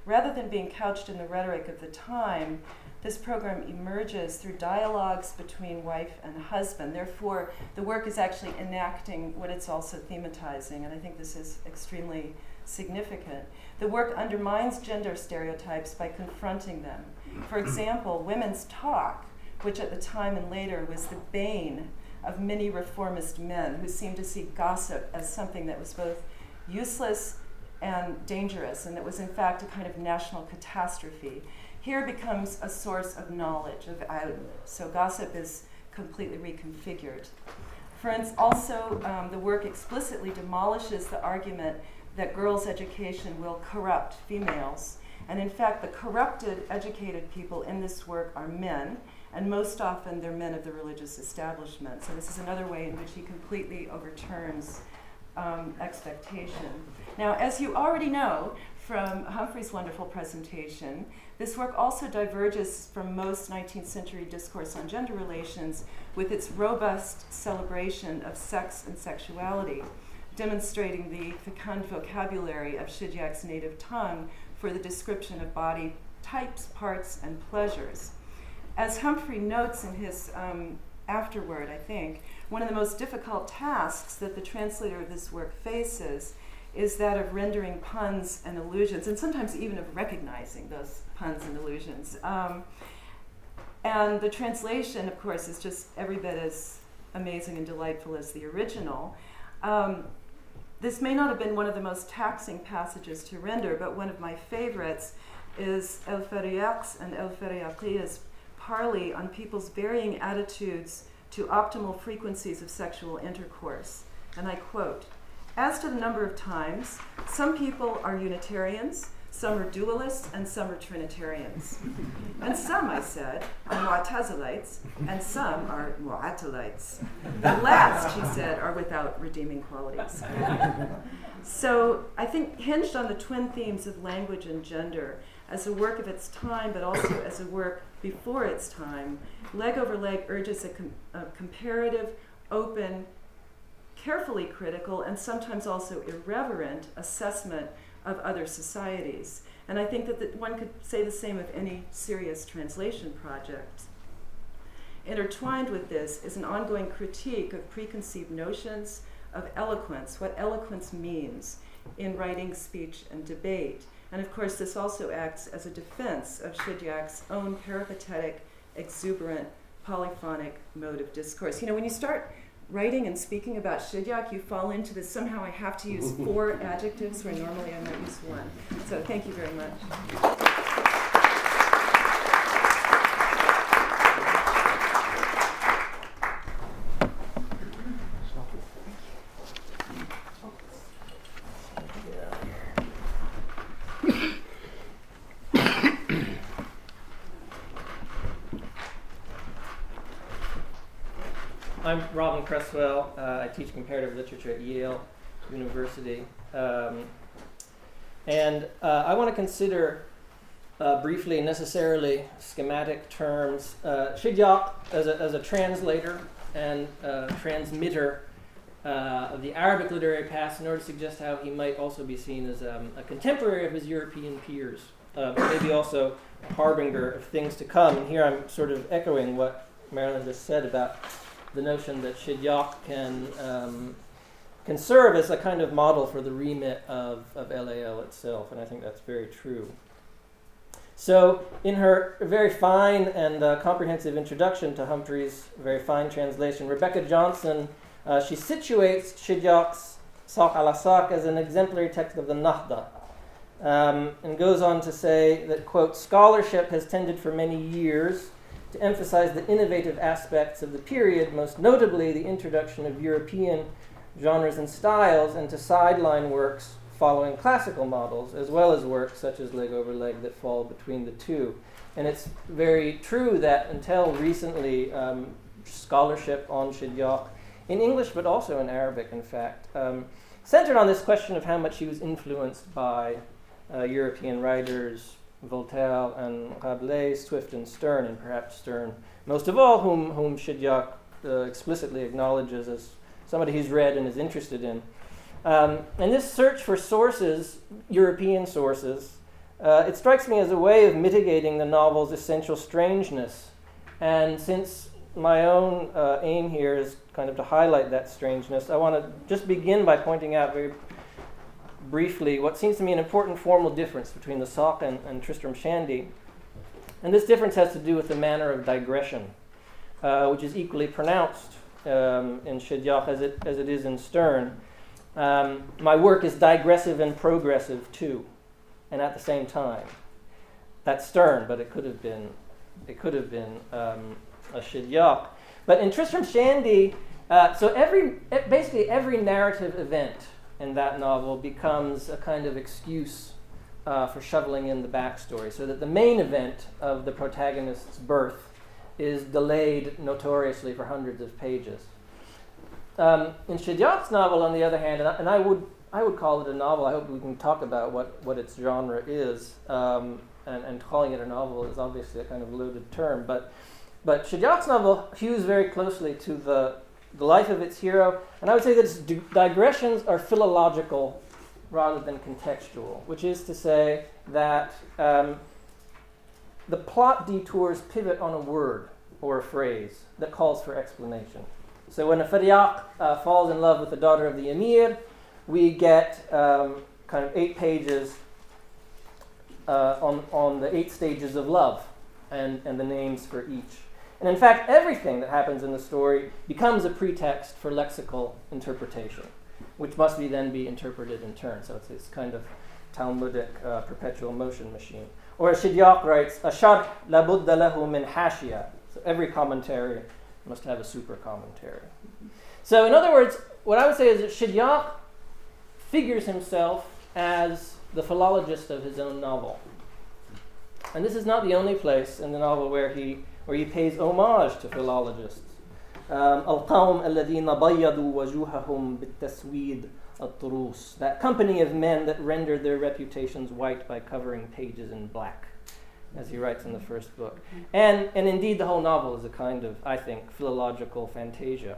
Rather than being couched in the rhetoric of the time, this program emerges through dialogues between wife and husband. Therefore, the work is actually enacting what it's also thematizing, and I think this is extremely significant. The work undermines gender stereotypes by confronting them. For example, women's talk, which at the time and later was the bane of many reformist men who seemed to see gossip as something that was both useless and dangerous, and that was in fact a kind of national catastrophe here becomes a source of knowledge, of outlet. So gossip is completely reconfigured. Instance, also, um, the work explicitly demolishes the argument that girls' education will corrupt females. And in fact, the corrupted, educated people in this work are men, and most often they're men of the religious establishment. So, this is another way in which he completely overturns um, expectation. Now, as you already know from Humphrey's wonderful presentation, this work also diverges from most 19th century discourse on gender relations with its robust celebration of sex and sexuality, demonstrating the fecund vocabulary of Shidyaq's native tongue for the description of body types, parts, and pleasures. As Humphrey notes in his um, afterword, I think, one of the most difficult tasks that the translator of this work faces is that of rendering puns and allusions, and sometimes even of recognizing those puns and allusions. Um, and the translation, of course, is just every bit as amazing and delightful as the original. Um, this may not have been one of the most taxing passages to render, but one of my favorites is El Fariaq's and El Fariaqiya's parley on people's varying attitudes to optimal frequencies of sexual intercourse. And I quote As to the number of times, some people are Unitarians, some are dualists and some are Trinitarians. and some, I said, are Mu'tazilites and some are Mu'attalites. The last, she said, are without redeeming qualities. so I think hinged on the twin themes of language and gender as a work of its time, but also as a work before its time, Leg Over Leg urges a, com- a comparative, open, carefully critical, and sometimes also irreverent assessment of other societies. And I think that the, one could say the same of any serious translation project. Intertwined with this is an ongoing critique of preconceived notions of eloquence, what eloquence means in writing, speech, and debate. And of course, this also acts as a defense of Shidyaq's own peripatetic, exuberant, polyphonic mode of discourse. You know, when you start writing and speaking about Shidyaq, you fall into this somehow I have to use four adjectives where normally I might use one. So thank you very much. I'm Creswell. Uh, I teach comparative literature at Yale University. Um, and uh, I want to consider uh, briefly, necessarily, schematic terms. Uh, as a, as a translator and uh, transmitter uh, of the Arabic literary past in order to suggest how he might also be seen as um, a contemporary of his European peers, uh, maybe also a harbinger of things to come. And here I'm sort of echoing what Marilyn just said about the notion that Shidyaq can um, can serve as a kind of model for the remit of, of LAL itself, and I think that's very true. So, in her very fine and uh, comprehensive introduction to Humphrey's very fine translation, Rebecca Johnson uh, she situates Shidyaq's Saq ala Saq as an exemplary text of the Nahda, um, and goes on to say that quote scholarship has tended for many years to emphasize the innovative aspects of the period, most notably the introduction of European genres and styles, and to sideline works following classical models, as well as works such as Leg Over Leg that fall between the two. And it's very true that until recently, um, scholarship on Shidyaq, in English but also in Arabic, in fact, um, centered on this question of how much he was influenced by uh, European writers, Voltaire and Rabelais, Swift and Sterne, and perhaps Sterne, most of all, whom, whom Shidyaq uh, explicitly acknowledges as somebody he's read and is interested in. Um, and this search for sources, European sources, uh, it strikes me as a way of mitigating the novel's essential strangeness. And since my own uh, aim here is kind of to highlight that strangeness, I want to just begin by pointing out very briefly what seems to me an important formal difference between the Saq and, and Tristram Shandy. And this difference has to do with the manner of digression, uh, which is equally pronounced um, in Shidyaq as it, as it is in Sterne. Um, my work is digressive and progressive too, and at the same time. That's Sterne, but it could have been, it could have been um, a Shidyaq. But in Tristram Shandy, uh, so every basically every narrative event in that novel becomes a kind of excuse uh, for shoveling in the backstory, so that the main event of the protagonist's birth is delayed notoriously for hundreds of pages. Um, in Shidyaq's novel, on the other hand, and I, and I, would I would call it a novel. I hope we can talk about what, what its genre is. Um, and, and calling it a novel is obviously a kind of loaded term. But but Shidyaq's novel hews very closely to the, the life of its hero, and I would say that its digressions are philological rather than contextual, which is to say that um, the plot detours pivot on a word or a phrase that calls for explanation. So when a Fariaq uh, falls in love with the daughter of the Emir, we get um, kind of eight pages uh, on, on the eight stages of love and, and the names for each. And in fact, everything that happens in the story becomes a pretext for lexical interpretation, which must be then be interpreted in turn. So it's this kind of Talmudic uh, perpetual motion machine. Or as writes, Ashar labudda lahu min hashia. So every commentary must have a super commentary. So, in other words, what I would say is that Shidyaq figures himself as the philologist of his own novel. And this is not the only place in the novel where he, where he pays homage to philologists. القوم الذين بيضوا وجوههم بالتسويد الطروس. That company of men that rendered their reputations white by covering pages in black as he writes in the first book. And, and indeed, the whole novel is a kind of, I think, philological fantasia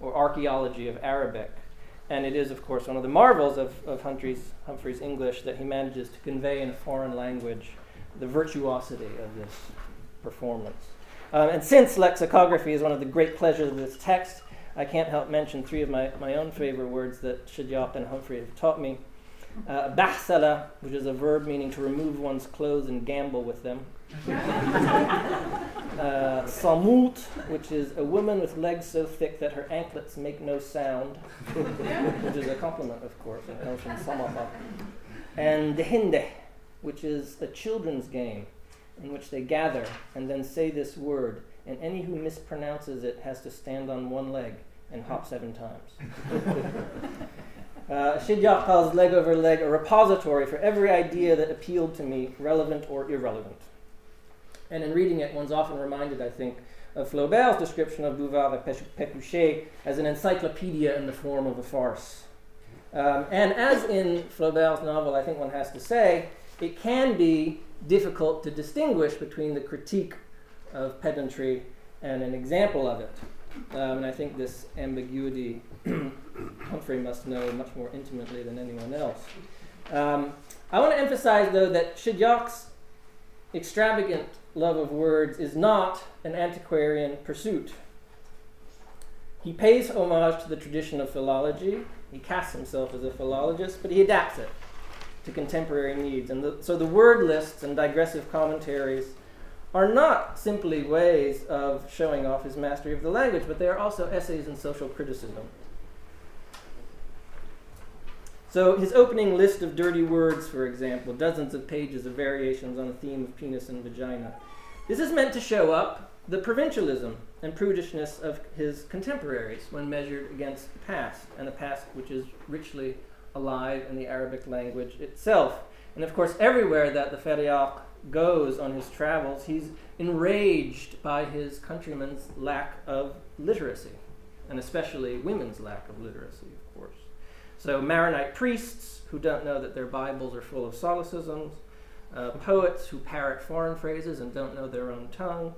or archaeology of Arabic. And it is, of course, one of the marvels of, of Humphrey's, Humphrey's English that he manages to convey in a foreign language the virtuosity of this performance. Um, and since lexicography is one of the great pleasures of this text, I can't help mention three of my, my own favorite words that Shidyaq and Humphrey have taught me. Uh, bahsala, which is a verb meaning to remove one's clothes and gamble with them. uh, samut, which is a woman with legs so thick that her anklets make no sound, which is a compliment, of course, it comes from samata. And dehinde, which is a children's game in which they gather and then say this word, and any who mispronounces it has to stand on one leg and hop seven times. Uh, Shidyaq calls leg over leg a repository for every idea that appealed to me, relevant or irrelevant. And in reading it, one's often reminded, I think, of Flaubert's description of Bouvard et Pécuchet as an encyclopedia in the form of a farce. Um, and as in Flaubert's novel, I think one has to say, it can be difficult to distinguish between the critique of pedantry and an example of it. Um, and I think this ambiguity Humphrey must know much more intimately than anyone else. Um, I want to emphasize, though, that Shidyaq's extravagant love of words is not an antiquarian pursuit. He pays homage to the tradition of philology. He casts himself as a philologist, but he adapts it to contemporary needs. And the, so the word lists and digressive commentaries are not simply ways of showing off his mastery of the language, but they are also essays in social criticism. So his opening list of dirty words, for example, dozens of pages of variations on the theme of penis and vagina. This is meant to show up the provincialism and prudishness of his contemporaries when measured against the past, and a past which is richly alive in the Arabic language itself. And of course, everywhere that the Fariaq goes on his travels, he's enraged by his countrymen's lack of literacy, and especially women's lack of literacy, of course. So, Maronite priests who don't know that their Bibles are full of solecisms, uh, poets who parrot foreign phrases and don't know their own tongue,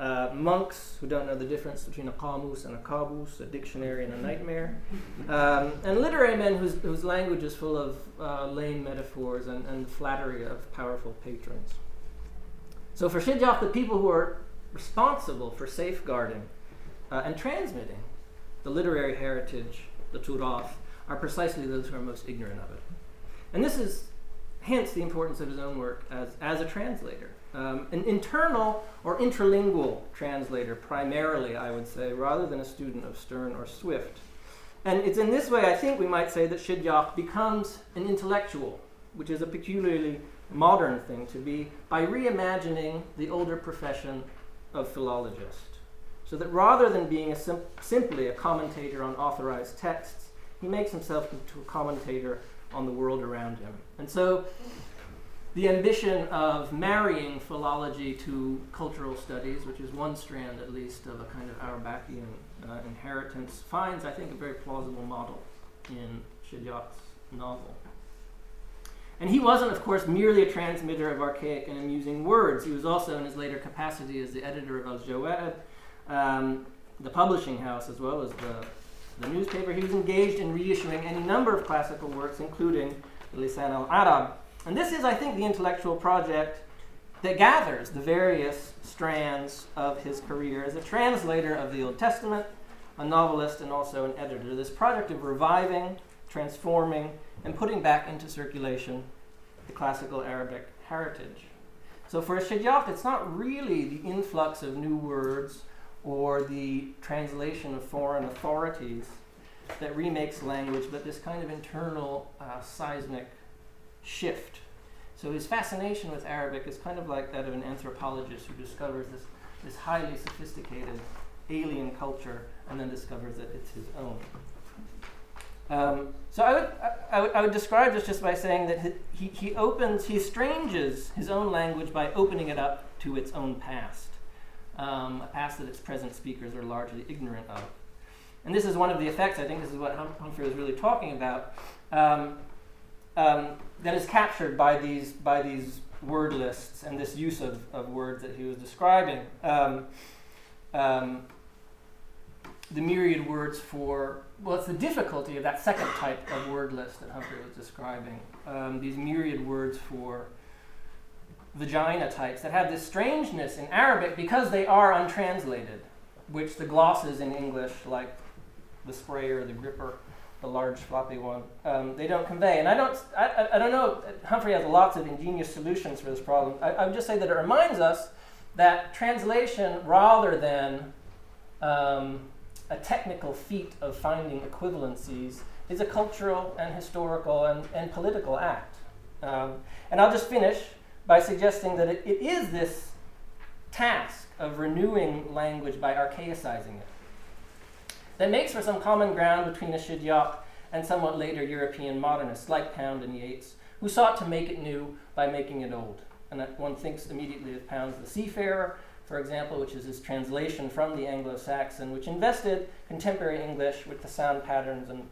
uh, monks who don't know the difference between a qamus and a kabus, a dictionary and a nightmare, um, and literary men whose, whose language is full of uh, lame metaphors and, and flattery of powerful patrons. So for Shidyaq, the people who are responsible for safeguarding uh, and transmitting the literary heritage, the Turath, are precisely those who are most ignorant of it. And this is hence the importance of his own work as, as a translator. Um, an internal or interlingual translator, primarily, I would say, rather than a student of Sterne or Swift. And it's in this way, I think we might say, that Shidyaq becomes an intellectual, which is a peculiarly modern thing to be, by reimagining the older profession of philologist. So that rather than being a sim- simply a commentator on authorized texts, he makes himself into a commentator on the world around him. And so the ambition of marrying philology to cultural studies, which is one strand at least of a kind of Arabakian uh, inheritance, finds, I think, a very plausible model in Shidyaq's novel. And he wasn't, of course, merely a transmitter of archaic and amusing words. He was also, in his later capacity as the editor of Al Jawa'ib, um, the publishing house, as well as the, the newspaper, he was engaged in reissuing any number of classical works, including Lisan al Arab, and this is, I think, the intellectual project that gathers the various strands of his career as a translator of the Old Testament, a novelist, and also an editor. This project of reviving, transforming, and putting back into circulation the classical Arabic heritage. So for Shidyaq, it's not really the influx of new words or the translation of foreign authorities that remakes language, but this kind of internal uh, seismic shift. So his fascination with Arabic is kind of like that of an anthropologist who discovers this, this highly sophisticated alien culture and then discovers that it's his own. Um, so I would, I, would, I would describe this just by saying that he, he opens, he estranges his own language by opening it up to its own past, um, a past that its present speakers are largely ignorant of. And this is one of the effects, I think this is what hum- Humphrey was really talking about. Um, um, that is captured by these by these word lists and this use of, of words that he was describing. Um, um, the myriad words for well, it's the difficulty of that second type of word list that Humphrey was describing. Um, these myriad words for vagina types that have this strangeness in Arabic because they are untranslated, which the glosses in English, like the sprayer, the gripper, the large floppy one, um, they don't convey. And I don't, I, I, don't know, Humphrey has lots of ingenious solutions for this problem. I, I would just say that it reminds us that translation, rather than um, a technical feat of finding equivalencies, is a cultural and historical and, and political act. Um, and I'll just finish by suggesting that it, it is this task of renewing language by archaicizing it that makes for some common ground between the Shidyaq and somewhat later European modernists like Pound and Yeats, who sought to make it new by making it old. And that one thinks immediately of Pound's The Seafarer, for example, which is his translation from the Anglo Saxon, which invested contemporary English with the sound patterns and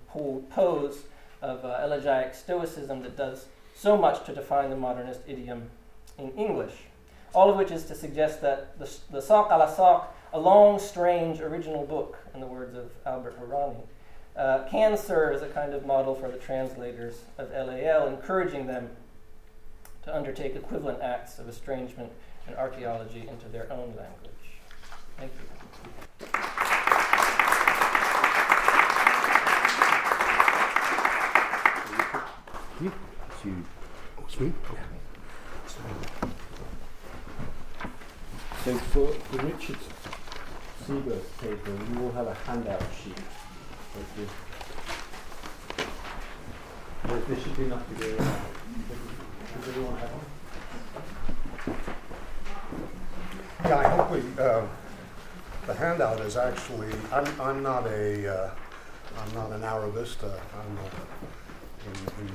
pose of uh, elegiac stoicism that does so much to define the modernist idiom in English. All of which is to suggest that the, the a la saq a long, strange, original book, in the words of Albert Hourani, uh, can serve as a kind of model for the translators of LAL, encouraging them to undertake equivalent acts of estrangement and archaeology into their own language. Thank you. So for, for Richard's Richard Sieburth paper, you will have a handout sheet. Like this. Should be enough to go around. Does everyone have one? Yeah, I hope we, uh, the handout is actually, I'm, I'm not a, uh, I'm not an Arabista. I'm a, in, in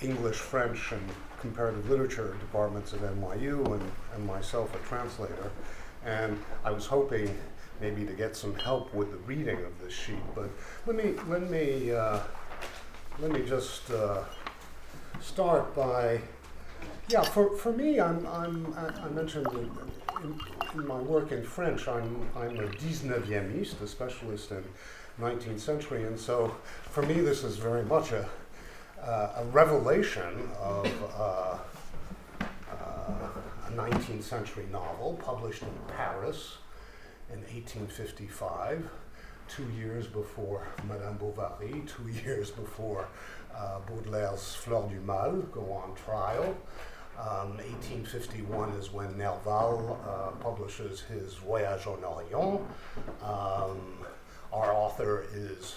the English, French, and comparative literature departments at NYU, and, and myself a translator. And I was hoping maybe to get some help with the reading of this sheet, but let me, let me, uh, let me just uh, start by yeah, for, for me, I'm, I'm, I mentioned in, in, my work in French, I'm, I'm a 19e-iste, a specialist in 19th century, and so for me, this is very much a, uh, a revelation of uh, 19th century novel published in Paris in 1855, two years before Madame Bovary, two years before uh, Baudelaire's Fleur du Mal go on trial. Um, 1851 is when Nerval uh, publishes his Voyage en Orient. Um, our author is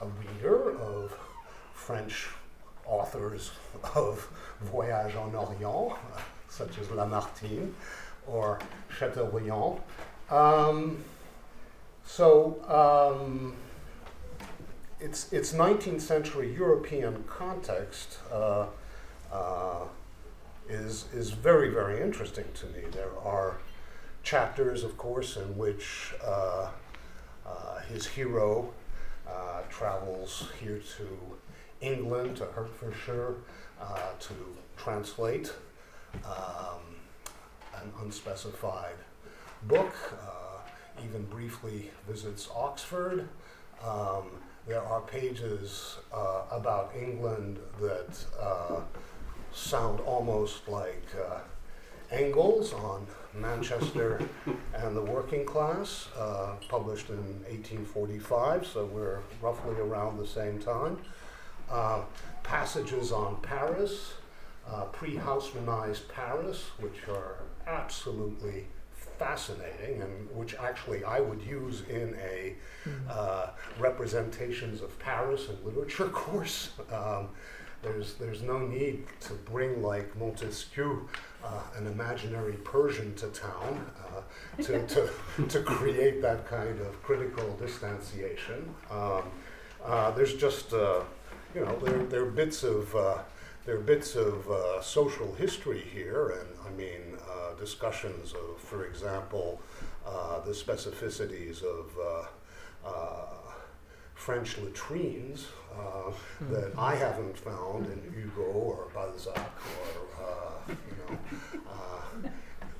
a reader of French authors of Voyage en Orient, such as Lamartine or Chateaubriand. Um, so um, it's, it's 19th century European context. Uh, uh, is, is very, very interesting to me. There are chapters, of course, in which uh, uh, his hero uh, travels here to England, to Hertfordshire, uh, to translate um, an unspecified book, uh, even briefly visits Oxford. Um, there are pages uh, about England that sound almost like uh, Engels on Manchester and the Working Class, uh, published in 1845, so we're roughly around the same time. Uh, passages on Paris, uh, pre Haussmannized Paris, which are absolutely fascinating and which actually I would use in a uh, representations of Paris and literature course. Um, there's, there's no need to bring like Montesquieu, uh, an imaginary Persian, to town uh, to, to, to create that kind of critical distanciation. Um, uh, there's just, uh, you know, there, there are bits of, uh, there are bits of uh, social history here, and I mean, discussions of, for example, the specificities of French latrines uh, mm-hmm. that I haven't found in Hugo or Balzac or uh, you know uh,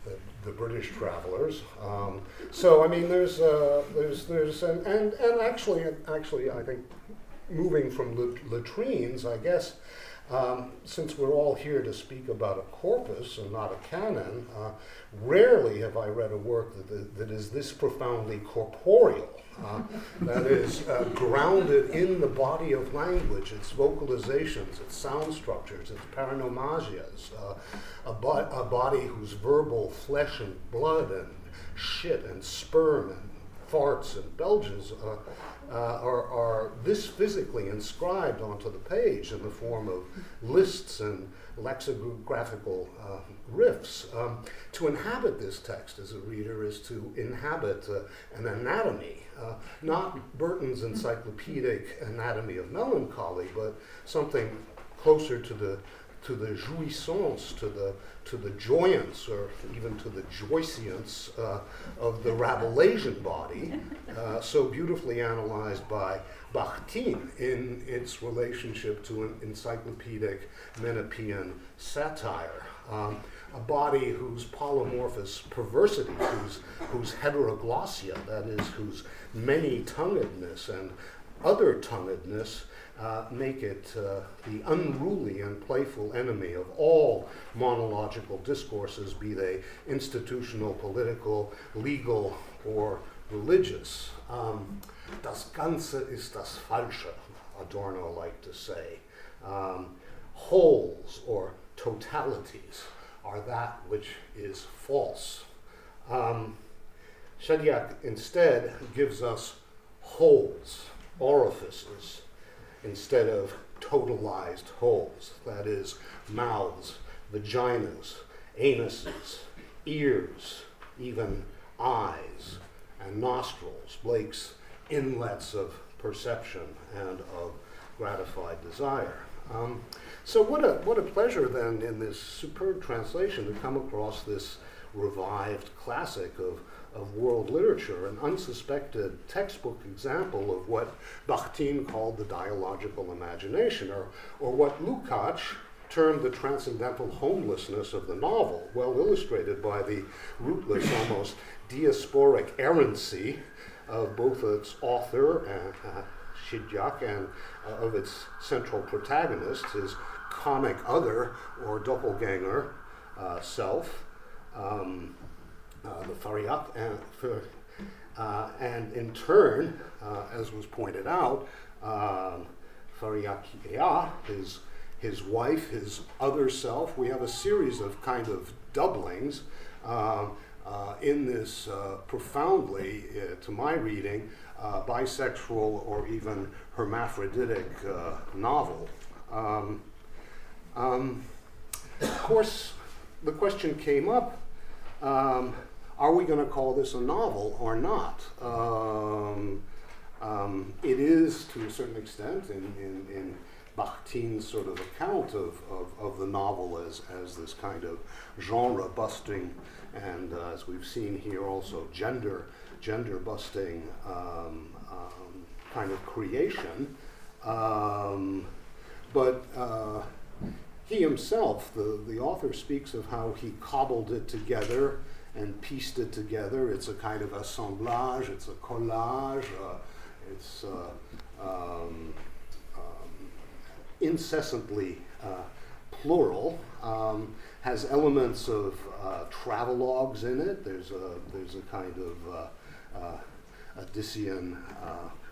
the, the, British travelers. Um, so I mean, there's uh, there's there's and, and and actually actually I think moving from latrines, I guess. Um, since we're all here to speak about a corpus and not a canon, uh, rarely have I read a work that, that is this profoundly corporeal. Uh, that is uh, grounded in the body of language, its vocalizations, its sound structures, its paronomasias, uh, a, bo- a body whose verbal flesh and blood and shit and sperm and farts and belches uh, uh, are, are this physically inscribed onto the page in the form of lists and lexicographical uh, riffs. Um, to inhabit this text as a reader is to inhabit uh, an anatomy, uh, not Burton's encyclopedic anatomy of melancholy, but something closer to the to the jouissance, to the to the joyance, or even to the joycience uh, of the Rabelaisian body, uh, so beautifully analyzed by Bakhtin in its relationship to an encyclopedic Menippean satire. Um, a body whose polymorphous perversity, whose, whose heteroglossia, that is, whose many tonguedness and other tonguedness uh, make it uh, the unruly and playful enemy of all monological discourses, be they institutional, political, legal, or religious. Um, das Ganze ist das Falsche. Adorno liked to say. Um, wholes or totalities are that which is false. Um, instead gives us holes, orifices, instead of totalized holes, that is, mouths, vaginas, anuses, ears, even eyes, and nostrils, Blake's inlets of perception and of gratified desire. Um, so, what a, what a pleasure then in this superb translation to come across this revived classic of, of world literature, an unsuspected textbook example of what Bakhtin called the dialogical imagination, or, or what Lukács termed the transcendental homelessness of the novel, well illustrated by the rootless, almost diasporic errancy of both its author, uh, uh, Shidyaq, and uh, of its central protagonist, his comic other or doppelganger uh, self, um, uh, the Fariaq, and, uh, and in turn, uh, as was pointed out, um, Fariaq his his wife, his other self. We have a series of kind of doublings uh, in this uh, profoundly, uh, to my reading, uh, bisexual or even hermaphroditic uh, novel. Um, um, of course, the question came up um, are we going to call this a novel or not? Um, um, it is, to a certain extent, in, in, in Bakhtin's sort of account of, of, of, the novel as, as this kind of genre busting, and uh, as we've seen here also, gender, gender busting um, um, kind of creation. Um, but uh, he himself, the, the author, speaks of how he cobbled it together and pieced it together. It's a kind of assemblage, it's a collage, uh, it's uh, um, um, incessantly uh, plural, um, has elements of uh, travelogues in it. There's a, there's a kind of uh, uh, Odyssean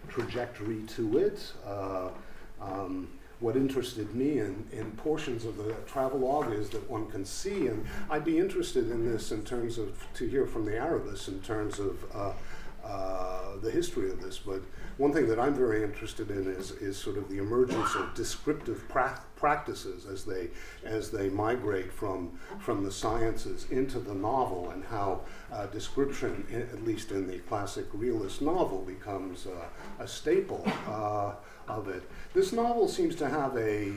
trajectory to it. Um, what interested me in, in portions of the travelogue is that one can see, and I'd be interested in this in terms of, to hear from the Arabists in terms of uh, uh, the history of this, but one thing that I'm very interested in is, is sort of the emergence of descriptive pra- practices as they, as they migrate from, from the sciences into the novel and how uh, description, at least in the classic realist novel, becomes uh, a staple uh, of it. This novel seems to have a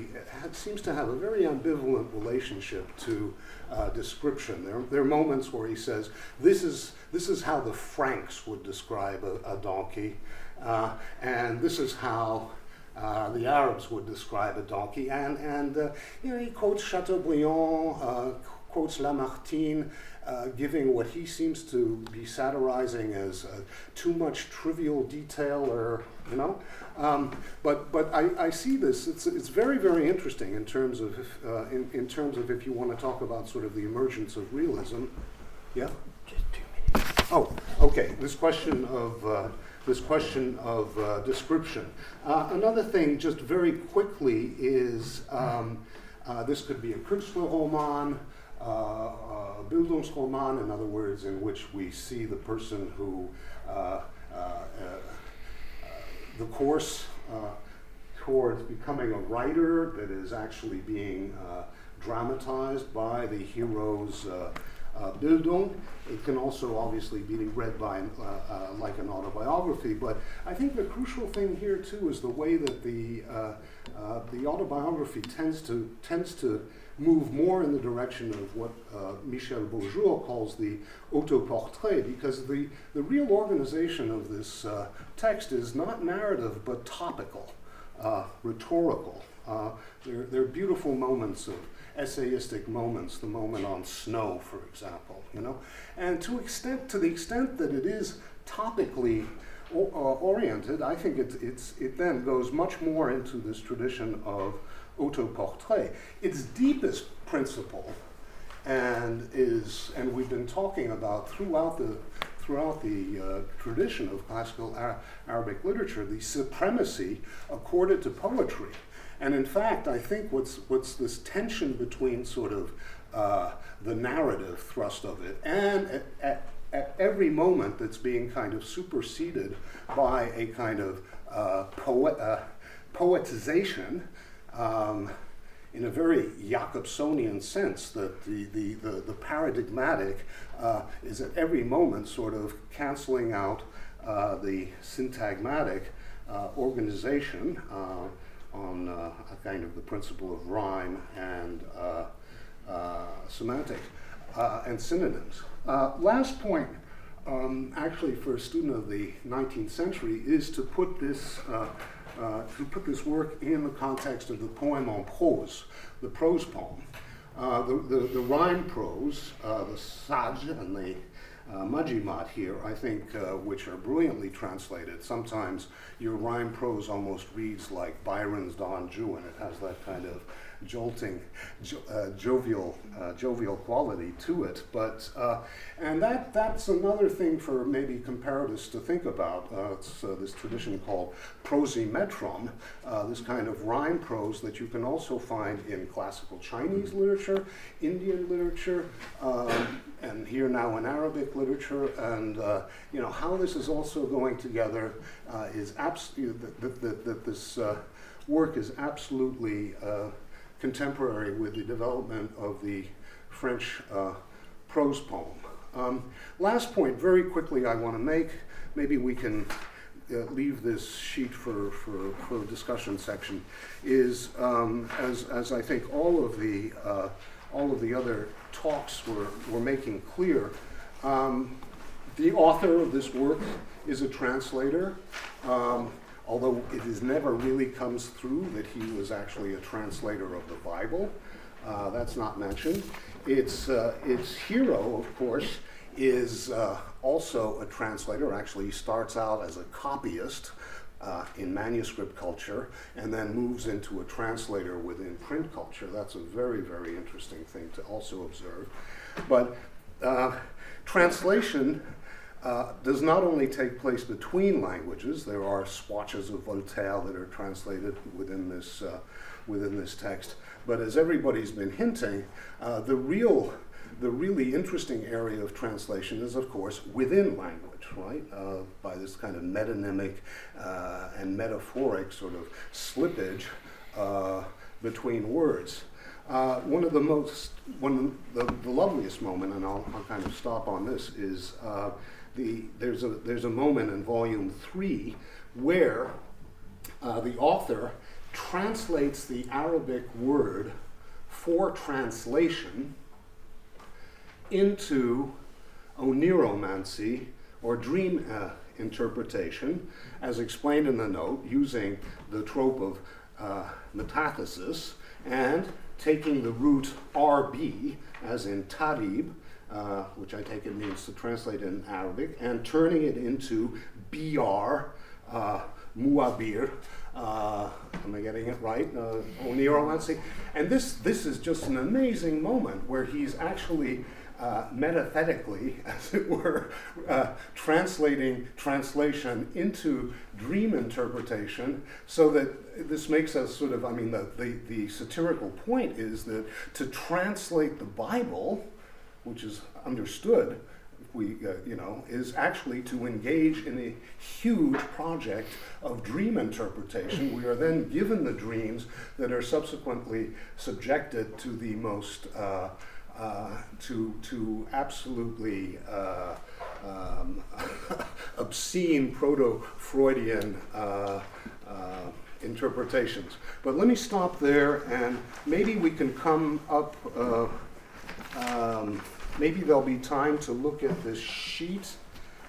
seems to have a very ambivalent relationship to uh, description. There, there are moments where he says, "This is this is how the Franks would describe a, a donkey," uh, and this is how uh, the Arabs would describe a donkey. And and uh, you know he quotes Chateaubriand, uh, quotes Lamartine uh, giving what he seems to be satirizing as uh, too much trivial detail or you know? Um, but but I, I see this it's, it's very very interesting in terms of if, uh, in, in terms of if you want to talk about sort of the emergence of realism. Yeah? Just two minutes. Oh okay this question of uh, this question of uh, description. Uh, another thing just very quickly is um, this could be a Künstlerroman uh, uh, Uh, uh, Bildungsroman, in other words, in which we see the person who, uh, uh the course towards becoming a writer that is actually being dramatized by the hero's uh, Bildung. It can also obviously be read by uh, uh, like an autobiography, but I think the crucial thing here too is the way that the the autobiography tends to tends to move more in the direction of what uh, Michel Beaujour calls the autoportrait, because the, the real organization of this uh, text is not narrative but topical, uh, rhetorical. Uh, there, there, are beautiful moments of essayistic moments, the moment on snow, for example, you know, and to extent to the extent that it is topically o- uh, oriented, I think it, it's, it then goes much more into this tradition of autoportrait. Its deepest principle and is and we've been talking about throughout the throughout the uh, tradition of classical Ar- Arabic literature, the supremacy accorded to poetry. And in fact, I think what's, what's this tension between sort of uh, the narrative thrust of it and at, at, at, every moment that's being kind of superseded by a kind of uh, poet, uh, poetization um, in a very Jakobsonian sense that the, the, the, the paradigmatic uh, is at every moment sort of canceling out uh, the syntagmatic uh, organization uh, on uh, a kind of the principle of rhyme and uh, semantic and synonyms. last point, um, actually, for a student of the 19th century, is to put this uh, to put this work in the context of the poem en prose, the prose poem. Uh, the, the, the, rhyme prose, uh, the Saj and the uh, Majimat here, I think, uh, which are brilliantly translated. Sometimes your rhyme prose almost reads like Byron's Don Juan. It has that kind of jolting, jo- uh, jovial, uh, jovial quality to it. But uh, and that that's another thing for maybe comparatists to think about. Uh, it's uh, this tradition called prosimetron, uh, this kind of rhyme prose that you can also find in classical Chinese literature, Indian literature, um, and here now in Arabic literature. And you know how this is also going together is absolutely that, that, that this work is absolutely contemporary with the development of the French uh, prose poem. Um, last point, very quickly, I want to make. Maybe we can uh, leave this sheet for, for, for discussion section. Is um, as, as I think all of the uh, all of the other talks were, were making clear. Um, the author of this work is a translator. Um, although it is never really comes through that he was actually a translator of the Bible. Uh, that's not mentioned. Its, uh, its hero, of course, is uh, also a translator. Actually, he starts out as a copyist uh, in manuscript culture and then moves into a translator within print culture. That's a very, very interesting thing to also observe. But uh, translation uh, does not only take place between languages, there are swatches of Voltaire that are translated within this, uh, within this text, but as everybody's been hinting, uh, the real the really interesting area of translation is, of course, within language, right? Uh, by this kind of metonymic uh, and metaphoric sort of slippage between words. Uh, one of the most, one of the, the loveliest moment, and I'll, I'll, kind of stop on this, is uh, the, there's, a, there's a moment in volume three where uh, the author translates the Arabic word for translation into oniromancy or dream uh, interpretation, as explained in the note, using the trope of uh, metathesis and taking the root RB, as in tarib, uh, which I take it means to translate in Arabic, and turning it into BR, uh, Muabir. Uh, am I getting it right? Uh, Oniromancy. And this, this is just an amazing moment where he's actually uh, metathetically, as it were, uh, translating translation into dream interpretation, so that this makes us sort of, I mean, the, the, the satirical point is that to translate the Bible which is understood, we, uh, you know, is actually to engage in a huge project of dream interpretation. We are then given the dreams that are subsequently subjected to the most, uh, uh, to, to absolutely uh, um, obscene proto Freudian uh, uh, interpretations. But let me stop there and maybe we can come up. Um, maybe there'll be time to look at this sheet,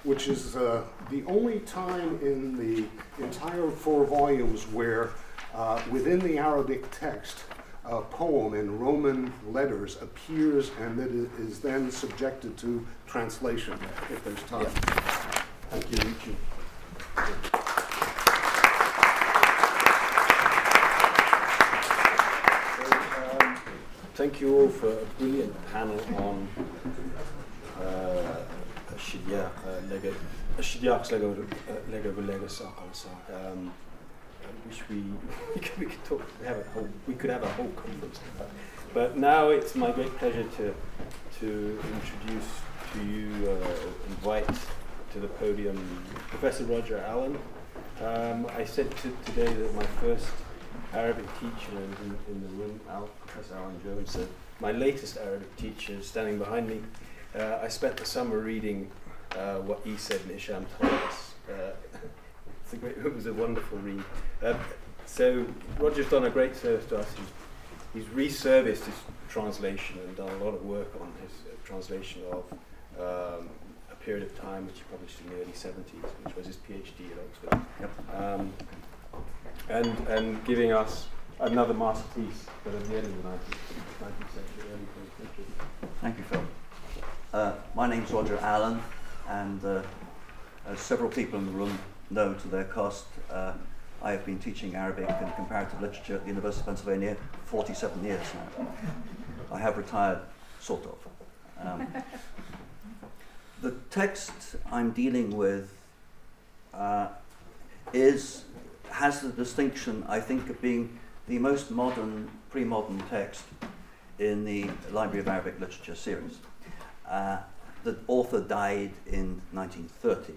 which is uh, the only time in the entire four volumes where uh, within the Arabic text a poem in Roman letters appears and that it is then subjected to translation if there's time. Yeah. Thank you. thank you all for a brilliant panel on uh, اشتياق لقى اشتياق لقى لقى باللقى ساق على ساق. Um, I wish we we could, we could talk have a whole we could have a whole conference on that. But now it's my great pleasure to to introduce to you uh, invite to the podium Professor Roger Allen. Um, I said to, today that my first Arabic teacher in, in, the room, Al, Professor Alan Jones, said my latest Arabic teacher is standing behind me. Uh, I spent the summer reading uh, what 'Isa ibn Hisham told us. Uh, great, it was a wonderful read. Uh, so Roger's done a great service to us. He's, he's resurfaced his translation and done a lot of work on his uh, translation of um, a period of time which he published in the early 70s, which was his PhD at Oxford. Um, and, and giving us another masterpiece, but at the end of the 19th, 19th century, early 20th century. Thank you, Phil. Uh, my name's Roger Allen, and uh, as several people in the room know to their cost, uh, I have been teaching Arabic and comparative literature at the University of Pennsylvania for 47 years now. I have retired, sort of. Um, the text I'm dealing with uh, is has the distinction, I think, of being the most modern, pre-modern text in the Library of Arabic Literature series. Uh, the author died in 1930.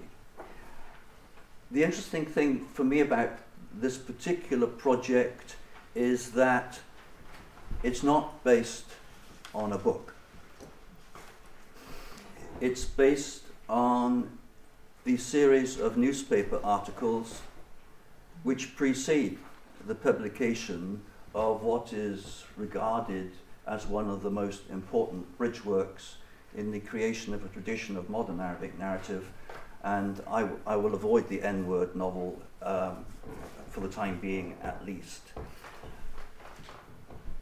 The interesting thing for me about this particular project is that it's not based on a book. It's based on the series of newspaper articles which precede the publication of what is regarded as one of the most important bridge works in the creation of a tradition of modern Arabic narrative. And I, will avoid the N word novel um, for the time being, at least.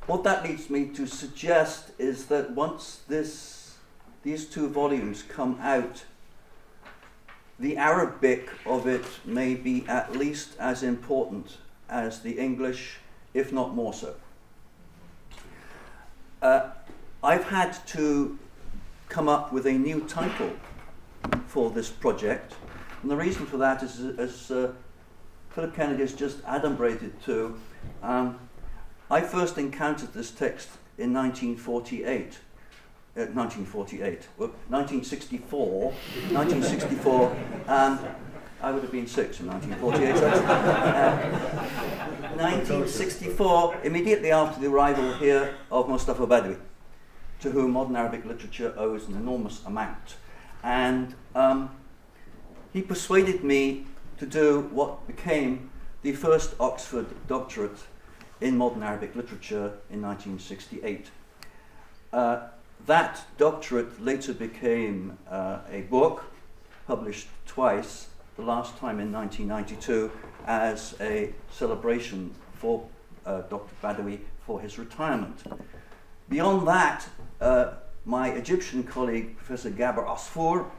What that leads me to suggest is that once this, these two volumes come out, the Arabic of it may be at least as important as the English, if not more so. Uh, I've had to come up with a new title for this project, and the reason for that is, as uh, Philip Kennedy has just adumbrated to, um, I first encountered this text in 1948. Uh, 1948, well, 1964, 1964, and I would have been six in 1948. uh, 1964, immediately after the arrival here of Mustafa Badawi, to whom modern Arabic literature owes an enormous amount. And um, he persuaded me to do what became the first Oxford doctorate in modern Arabic literature in 1968. Uh, that doctorate later became uh, a book published twice, the last time in 1992 as a celebration for uh, Dr. Badawi for his retirement. Beyond that, uh, my Egyptian colleague, Professor Gaber Asfour,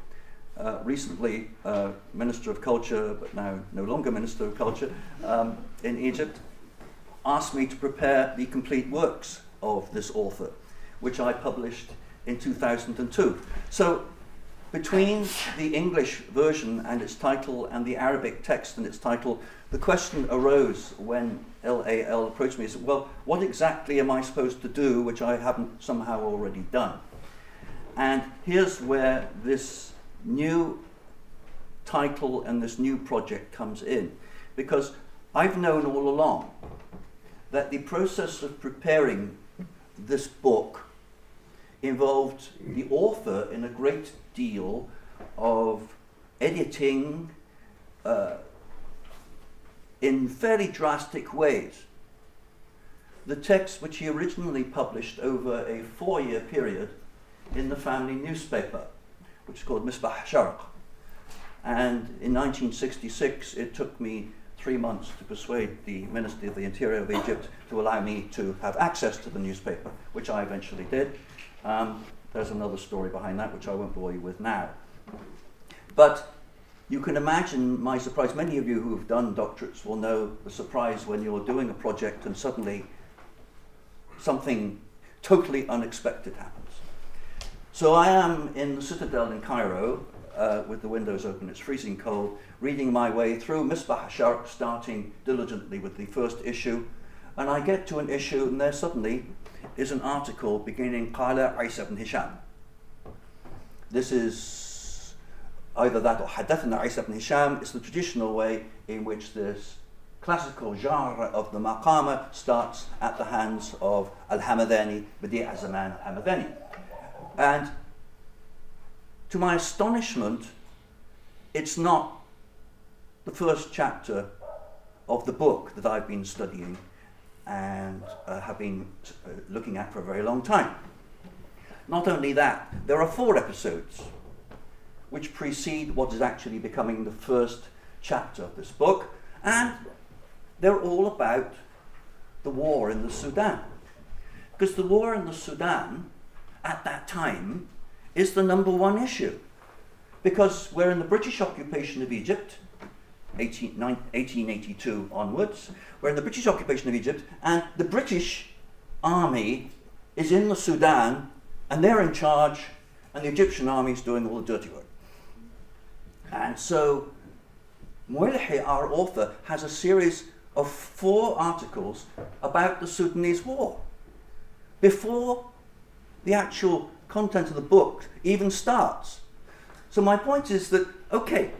uh, recently uh, Minister of Culture, but now no longer Minister of Culture um, in Egypt, asked me to prepare the complete works of this author, which I published in 2002. So, between the English version and its title and the Arabic text and its title, the question arose when LAL approached me and said, Well, what exactly am I supposed to do which I haven't somehow already done? And here's where this new title and this new project comes in. Because I've known all along that the process of preparing this book involved the author in a great deal of editing uh, in fairly drastic ways. The text, which he originally published over a four year period in the family newspaper, which is called Misbah Sharq. And in 1966, it took me three months to persuade the Ministry of the Interior of Egypt to allow me to have access to the newspaper, which I eventually did. Um, there's another story behind that, which I won't bore you with now. But you can imagine my surprise. Many of you who have done doctorates will know the surprise when you're doing a project and suddenly something totally unexpected happens. So I am in the Citadel in Cairo uh, with the windows open, it's freezing cold, reading my way through Misbah Sharq, starting diligently with the first issue, and I get to an issue, and there suddenly is an article beginning Qala Isa ibn Hisham. This is either that or Hadathna Isa ibn Hisham. It's the traditional way in which this classical genre of the maqama starts at the hands of Al Hamadani, Badi' Azaman Al Hamadani. And to my astonishment, it's not the first chapter of the book that I've been studying and uh, have been uh, looking at for a very long time. Not only that, there are four episodes which precede what is actually becoming the first chapter of this book, and they're all about the war in the Sudan. Because the war in the Sudan at that time is the number one issue. Because we're in the British occupation of Egypt, 18, 1882 onwards. We're in the British occupation of Egypt, and the British army is in the Sudan, and they're in charge, and the Egyptian army is doing all the dirty work. And so, Muwaylihi, our author, has a series of four articles about the Sudanese war before the actual content of the book even starts. So, my point is that, okay,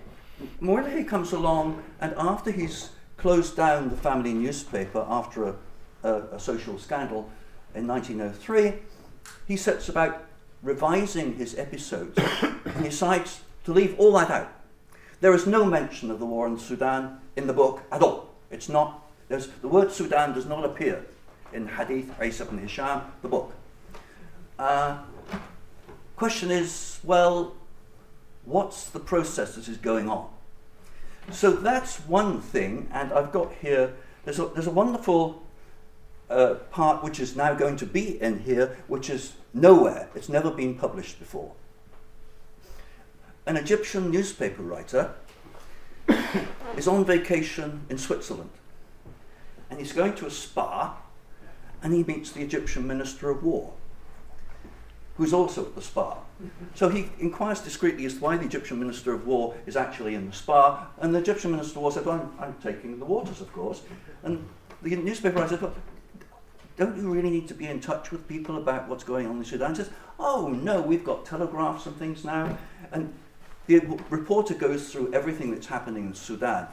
Muwaylihi comes along, and after he's closed down the family newspaper after a, a, a, social scandal in 1903, he sets about revising his episodes and he decides to leave all that out. There is no mention of the war in Sudan in the book at all. It's not, the word Sudan does not appear in Hadith Isa ibn Hisham, the book. Uh, question is, well, what's the process that is going on? So that's one thing, and I've got here, there's a, there's a wonderful uh, part which is now going to be in here, which is nowhere. It's never been published before. An Egyptian newspaper writer is on vacation in Switzerland, and he's going to a spa, and he meets the Egyptian Minister of War who's also at the spa. So he inquires discreetly as to why the Egyptian Minister of War is actually in the spa, and the Egyptian Minister of War said, well, I'm, I'm taking the waters, of course. And the newspaper writer said, well, don't you really need to be in touch with people about what's going on in Sudan? He says, oh, no, we've got telegraphs and things now. And the reporter goes through everything that's happening in Sudan.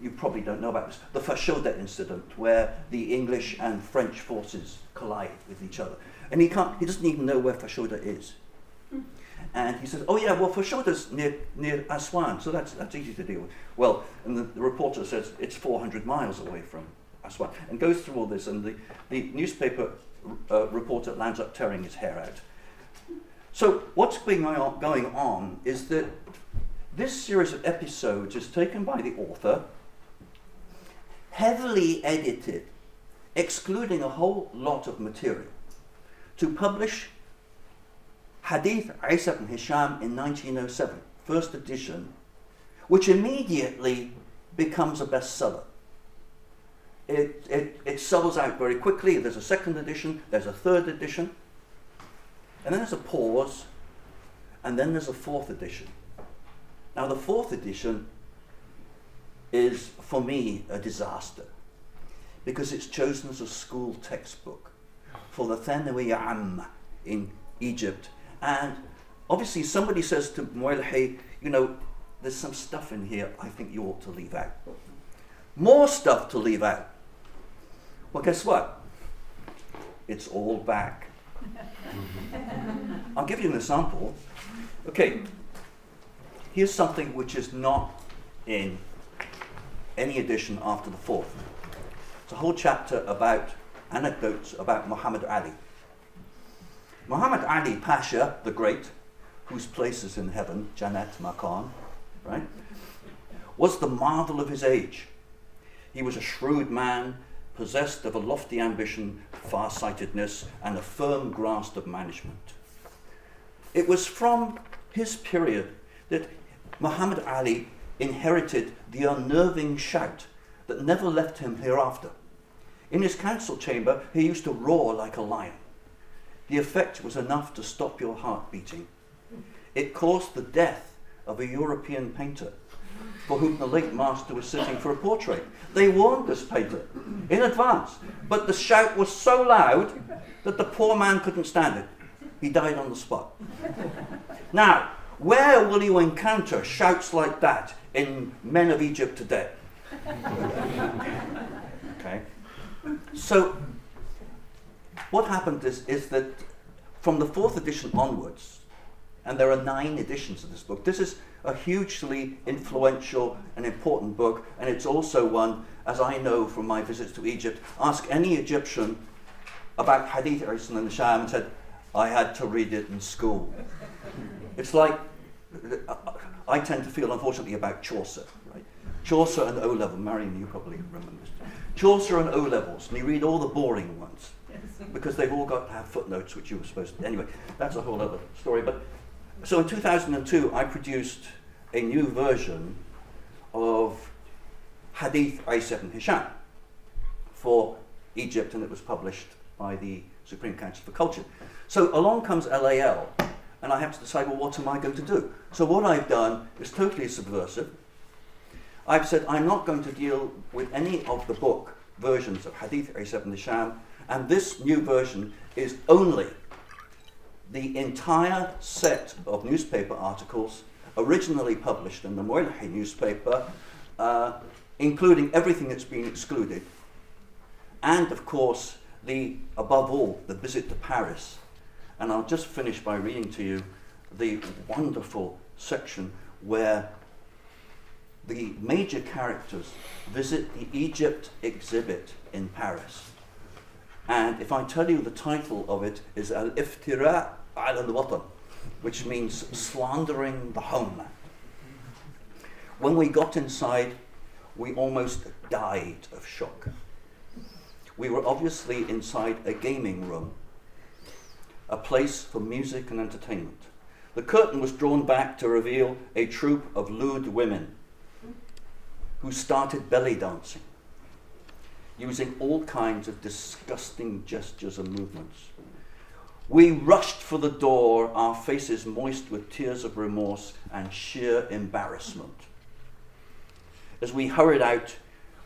You probably don't know about this. The Fashoda incident, where the English and French forces collide with each other. And he can't, he doesn't even know where Fashoda is. And he says, oh yeah, well Fashoda's near, near Aswan, so that's, that's easy to deal with. Well, and the, the reporter says it's 400 miles away from Aswan, and goes through all this, and the, the newspaper uh, reporter lands up tearing his hair out. So what's going on, going on is that this series of episodes is taken by the author, heavily edited, excluding a whole lot of material to publish Hadith Isa ibn Hisham in 1907, first edition, which immediately becomes a bestseller. It, it, it sells out very quickly. There's a second edition, there's a third edition, and then there's a pause, and then there's a fourth edition. Now, the fourth edition is, for me, a disaster because it's chosen as a school textbook for the Thanawi Amma in Egypt. And obviously, somebody says to hey, you know, there's some stuff in here I think you ought to leave out. More stuff to leave out. Well, guess what? It's all back. I'll give you an example. Okay, here's something which is not in any edition after the fourth. It's a whole chapter about anecdotes about Muhammad Ali. Muhammad Ali Pasha, the Great, whose place is in heaven, Jannat Makan, right, was the marvel of his age. He was a shrewd man, possessed of a lofty ambition, far-sightedness, and a firm grasp of management. It was from his period that Muhammad Ali inherited the unnerving shout that never left him hereafter. In his council chamber, he used to roar like a lion. The effect was enough to stop your heart beating. It caused the death of a European painter for whom the late master was sitting for a portrait. They warned this painter in advance, but the shout was so loud that the poor man couldn't stand it. He died on the spot. Now, where will you encounter shouts like that in Men of Egypt today? okay. So, what happened is, is that from the fourth edition onwards, and there are nine editions of this book, this is a hugely influential and important book, and it's also one, as I know from my visits to Egypt, ask any Egyptian about Hadith Isa ibn Hisham and said, I had to read it in school. It's like, uh, I tend to feel, unfortunately, about Chaucer. Chaucer and O level, Marion, you probably remember this. Chaucer and O levels, and you read all the boring ones because they've all got to have footnotes, which you were supposed to. Anyway, that's a whole other story. But so in 2002, I produced a new version of Hadith Isa ibn Hisham for Egypt, and it was published by the Supreme Council for Culture. So along comes LAL, and I have to decide, well, what am I going to do? So what I've done is totally subversive. I've said I'm not going to deal with any of the book versions of Hadith Isa ibn Hisham, and this new version is only the entire set of newspaper articles originally published in the Muwaylihi newspaper, uh, including everything that's been excluded, and of course, the above all, the visit to Paris. And I'll just finish by reading to you the wonderful section where the major characters visit the Egypt exhibit in Paris. And if I tell you the title of it is Al Iftira al Watan, which means slandering the homeland. When we got inside, we almost died of shock. We were obviously inside a gaming room, a place for music and entertainment. The curtain was drawn back to reveal a troupe of lewd women who started belly dancing, using all kinds of disgusting gestures and movements. We rushed for the door, our faces moist with tears of remorse and sheer embarrassment. As we hurried out,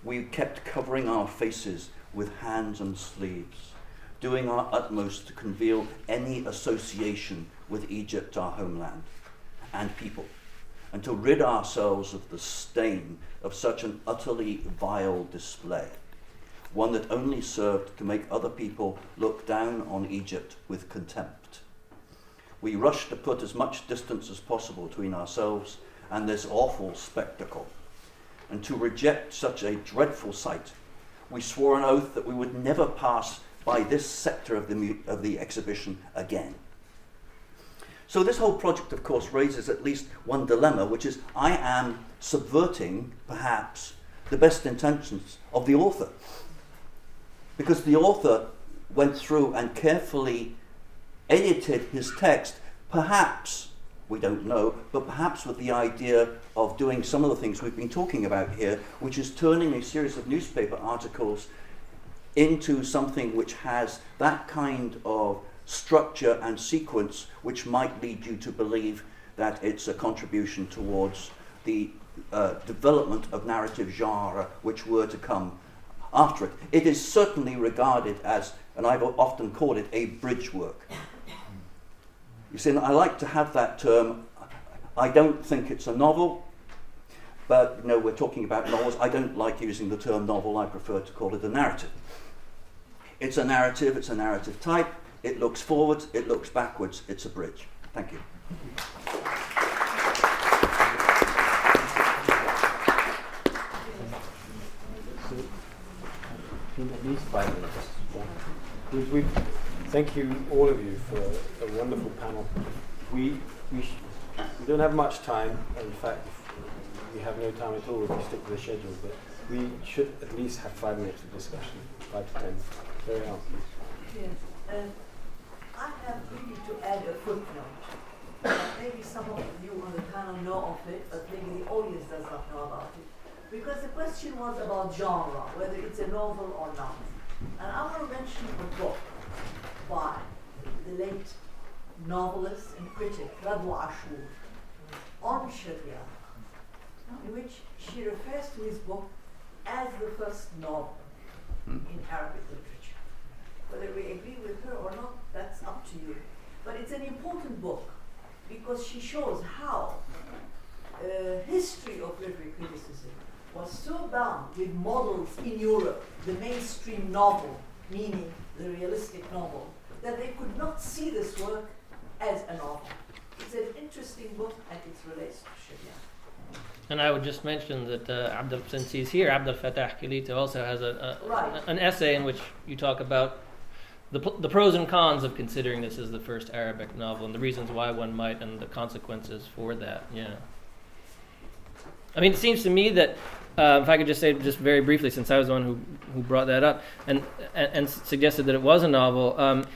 we kept covering our faces with hands and sleeves, doing our utmost to conceal any association with Egypt, our homeland, and people, and to rid ourselves of the stain of such an utterly vile display one that only served to make other people look down on Egypt with contempt. We rushed to put as much distance as possible between ourselves and this awful spectacle, and to reject such a dreadful sight. We swore an oath that we would never pass by this sector of the, of the exhibition again. So, this whole project, of course, raises at least one dilemma, which is I am subverting, perhaps, the best intentions of the author. Because the author went through and carefully edited his text, perhaps, we don't know, but perhaps with the idea of doing some of the things we've been talking about here, which is turning a series of newspaper articles into something which has that kind of structure and sequence which might lead you to believe that it's a contribution towards the uh, development of narrative genre which were to come after it. It is certainly regarded as, and I've often called it, a bridge work. You see, I like to have that term. I don't think it's a novel, but you know, we're talking about novels. I don't like using the term novel, I prefer to call it a narrative. It's a narrative, it's a narrative type, it looks forwards, it looks backwards, it's a bridge. Thank you. at least. We, we, thank you, all of you, for a wonderful panel. We, we, sh- we don't have much time. In fact, we have no time at all if we stick to the schedule, but we should at least have five minutes of discussion, five to ten. Very well. Yes, and I have really to add a footnote. maybe some of you on the panel know of it, but maybe the audience does not know about it. Because the question was about genre, whether it's a novel or not. And I want to mention a book by the late novelist and critic Radwa Ashour on Sharia, in which she refers to his book as the first novel Hmm. in Arabic literature. Whether we agree with her or not, that's up to you. But it's an important book because she shows how uh, history of literary criticism was so bound with models in Europe, the mainstream novel, meaning the realistic novel, that they could not see this work as a novel. It's an interesting book and its relationship. Sharia. And I would just mention that uh, Abdel, since he's here, Abdel Fattah Kilito also has a, a, Right. an essay in which you talk about the, the pros and cons of considering this as the first Arabic novel and the reasons why one might and the consequences for that. Yeah. I mean, it seems to me that uh, if I could just say just very briefly, since I was the one who, who brought that up and, and, and suggested that it was a novel. Um,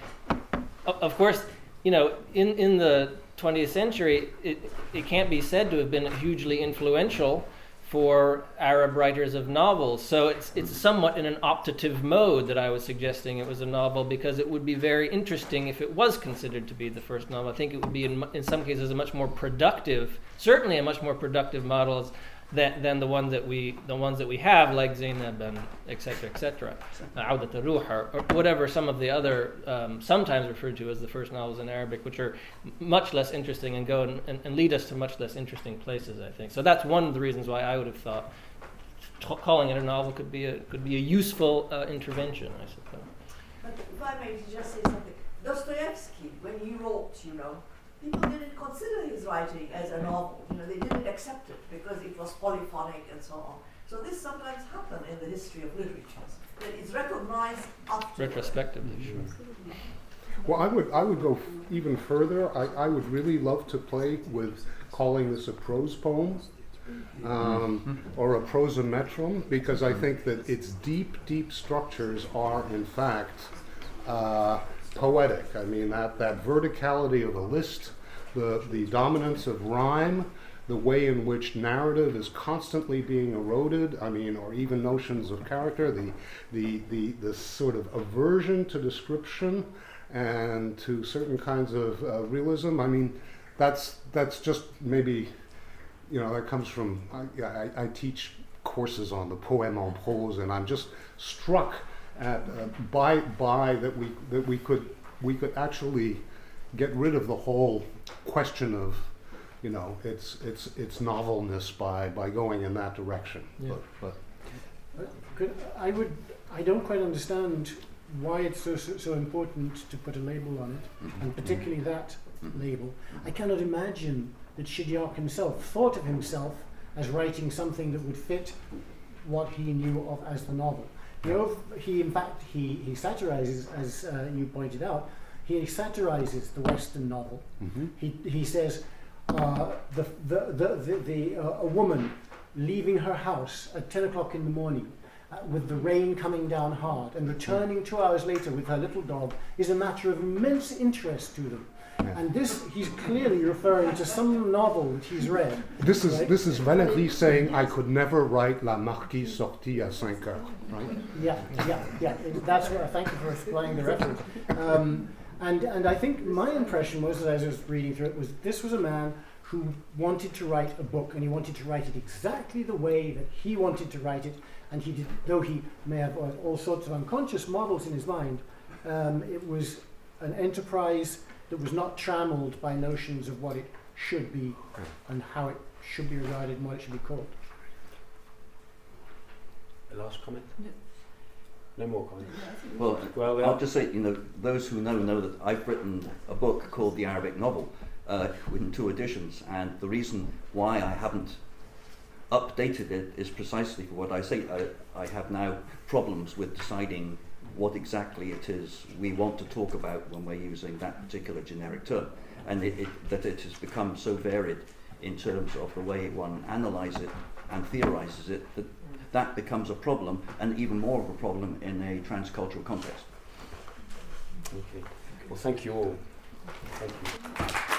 of course, you know, in, in the 20th century, it, it can't be said to have been hugely influential for Arab writers of novels. So it's, it's mm. somewhat in an optative mode that I was suggesting it was a novel because it would be very interesting if it was considered to be the first novel. I think it would be, in, in some cases, a much more productive, certainly a much more productive model as- than, than the ones that we the ones that we have, like Zainab and etc. etc. Audat al-Ruh or, or whatever some of the other um, sometimes referred to as the first novels in Arabic, which are much less interesting and go and, and, and lead us to much less interesting places. I think so. That's one of the reasons why I would have thought t- calling it a novel could be a could be a useful uh, intervention. I suppose. But if I may just say something, Dostoevsky, when he wrote, you know, people didn't consider his writing as a novel. You know, they didn't accept it because it was polyphonic and so on. So this sometimes happens in the history of literature. That it's recognized after Retrospectively, sure. Well, I would I would go f- even further. I, I would really love to play with calling this a prose poem um, or a prosimetrum because I think that its deep, deep structures are in fact uh, poetic. I mean that that verticality of a list, the the dominance of rhyme. The way in which narrative is constantly being eroded, I mean, or even notions of character, the, the, the, the sort of aversion to description, and to certain kinds of uh, realism. I mean, that's that's just maybe, you know, that comes from. I, I, I teach courses on the poème en prose, and I'm just struck at uh, by by that we that we could we could actually get rid of the whole question of. You know, it's it's it's novelness by, by going in that direction. Yeah. But, but Could, I would. I don't quite understand why it's so, so so important to put a label on it, and particularly that label. I cannot imagine that Shidyaq himself thought of himself as writing something that would fit what he knew of as the novel. He, ov- he in fact, he, he satirizes, as uh, you pointed out, he satirizes the Western novel. mhm. He, he says, uh, the, the, the, the, the, uh, a woman leaving her house at 10 o'clock in the morning uh, with the rain coming down hard and returning two hours later with her little dog is a matter of immense interest to them. And this, he's clearly referring to some novel that he's read. This is Right. this is Valéry saying I could never write La Marquise sortie à 5 heures, right? Yeah, yeah, yeah. That's what. Thank you for supplying the reference. Um, and and I think my impression was, as I was reading through it, was this was a man who wanted to write a book, and he wanted to write it exactly the way that he wanted to write it. And he did, though he may have all all sorts of unconscious models in his mind, um, it was an enterprise that was not trammeled by notions of what it should be and how it should be regarded and what it should be called. A last comment? No more comments. Well, Well, I'll just say, you know, those who know know that I've written a book called The Arabic Novel uh, in two editions, and the reason why I haven't updated it is precisely for what I say. I, I have now problems with deciding what exactly it is we want to talk about when we're using that particular generic term, and it, it, that it has become so varied in terms of the way one analyzes it and theorizes it that that becomes a problem, and even more of a problem in a transcultural context. okay. Well, thank you all. Thank you.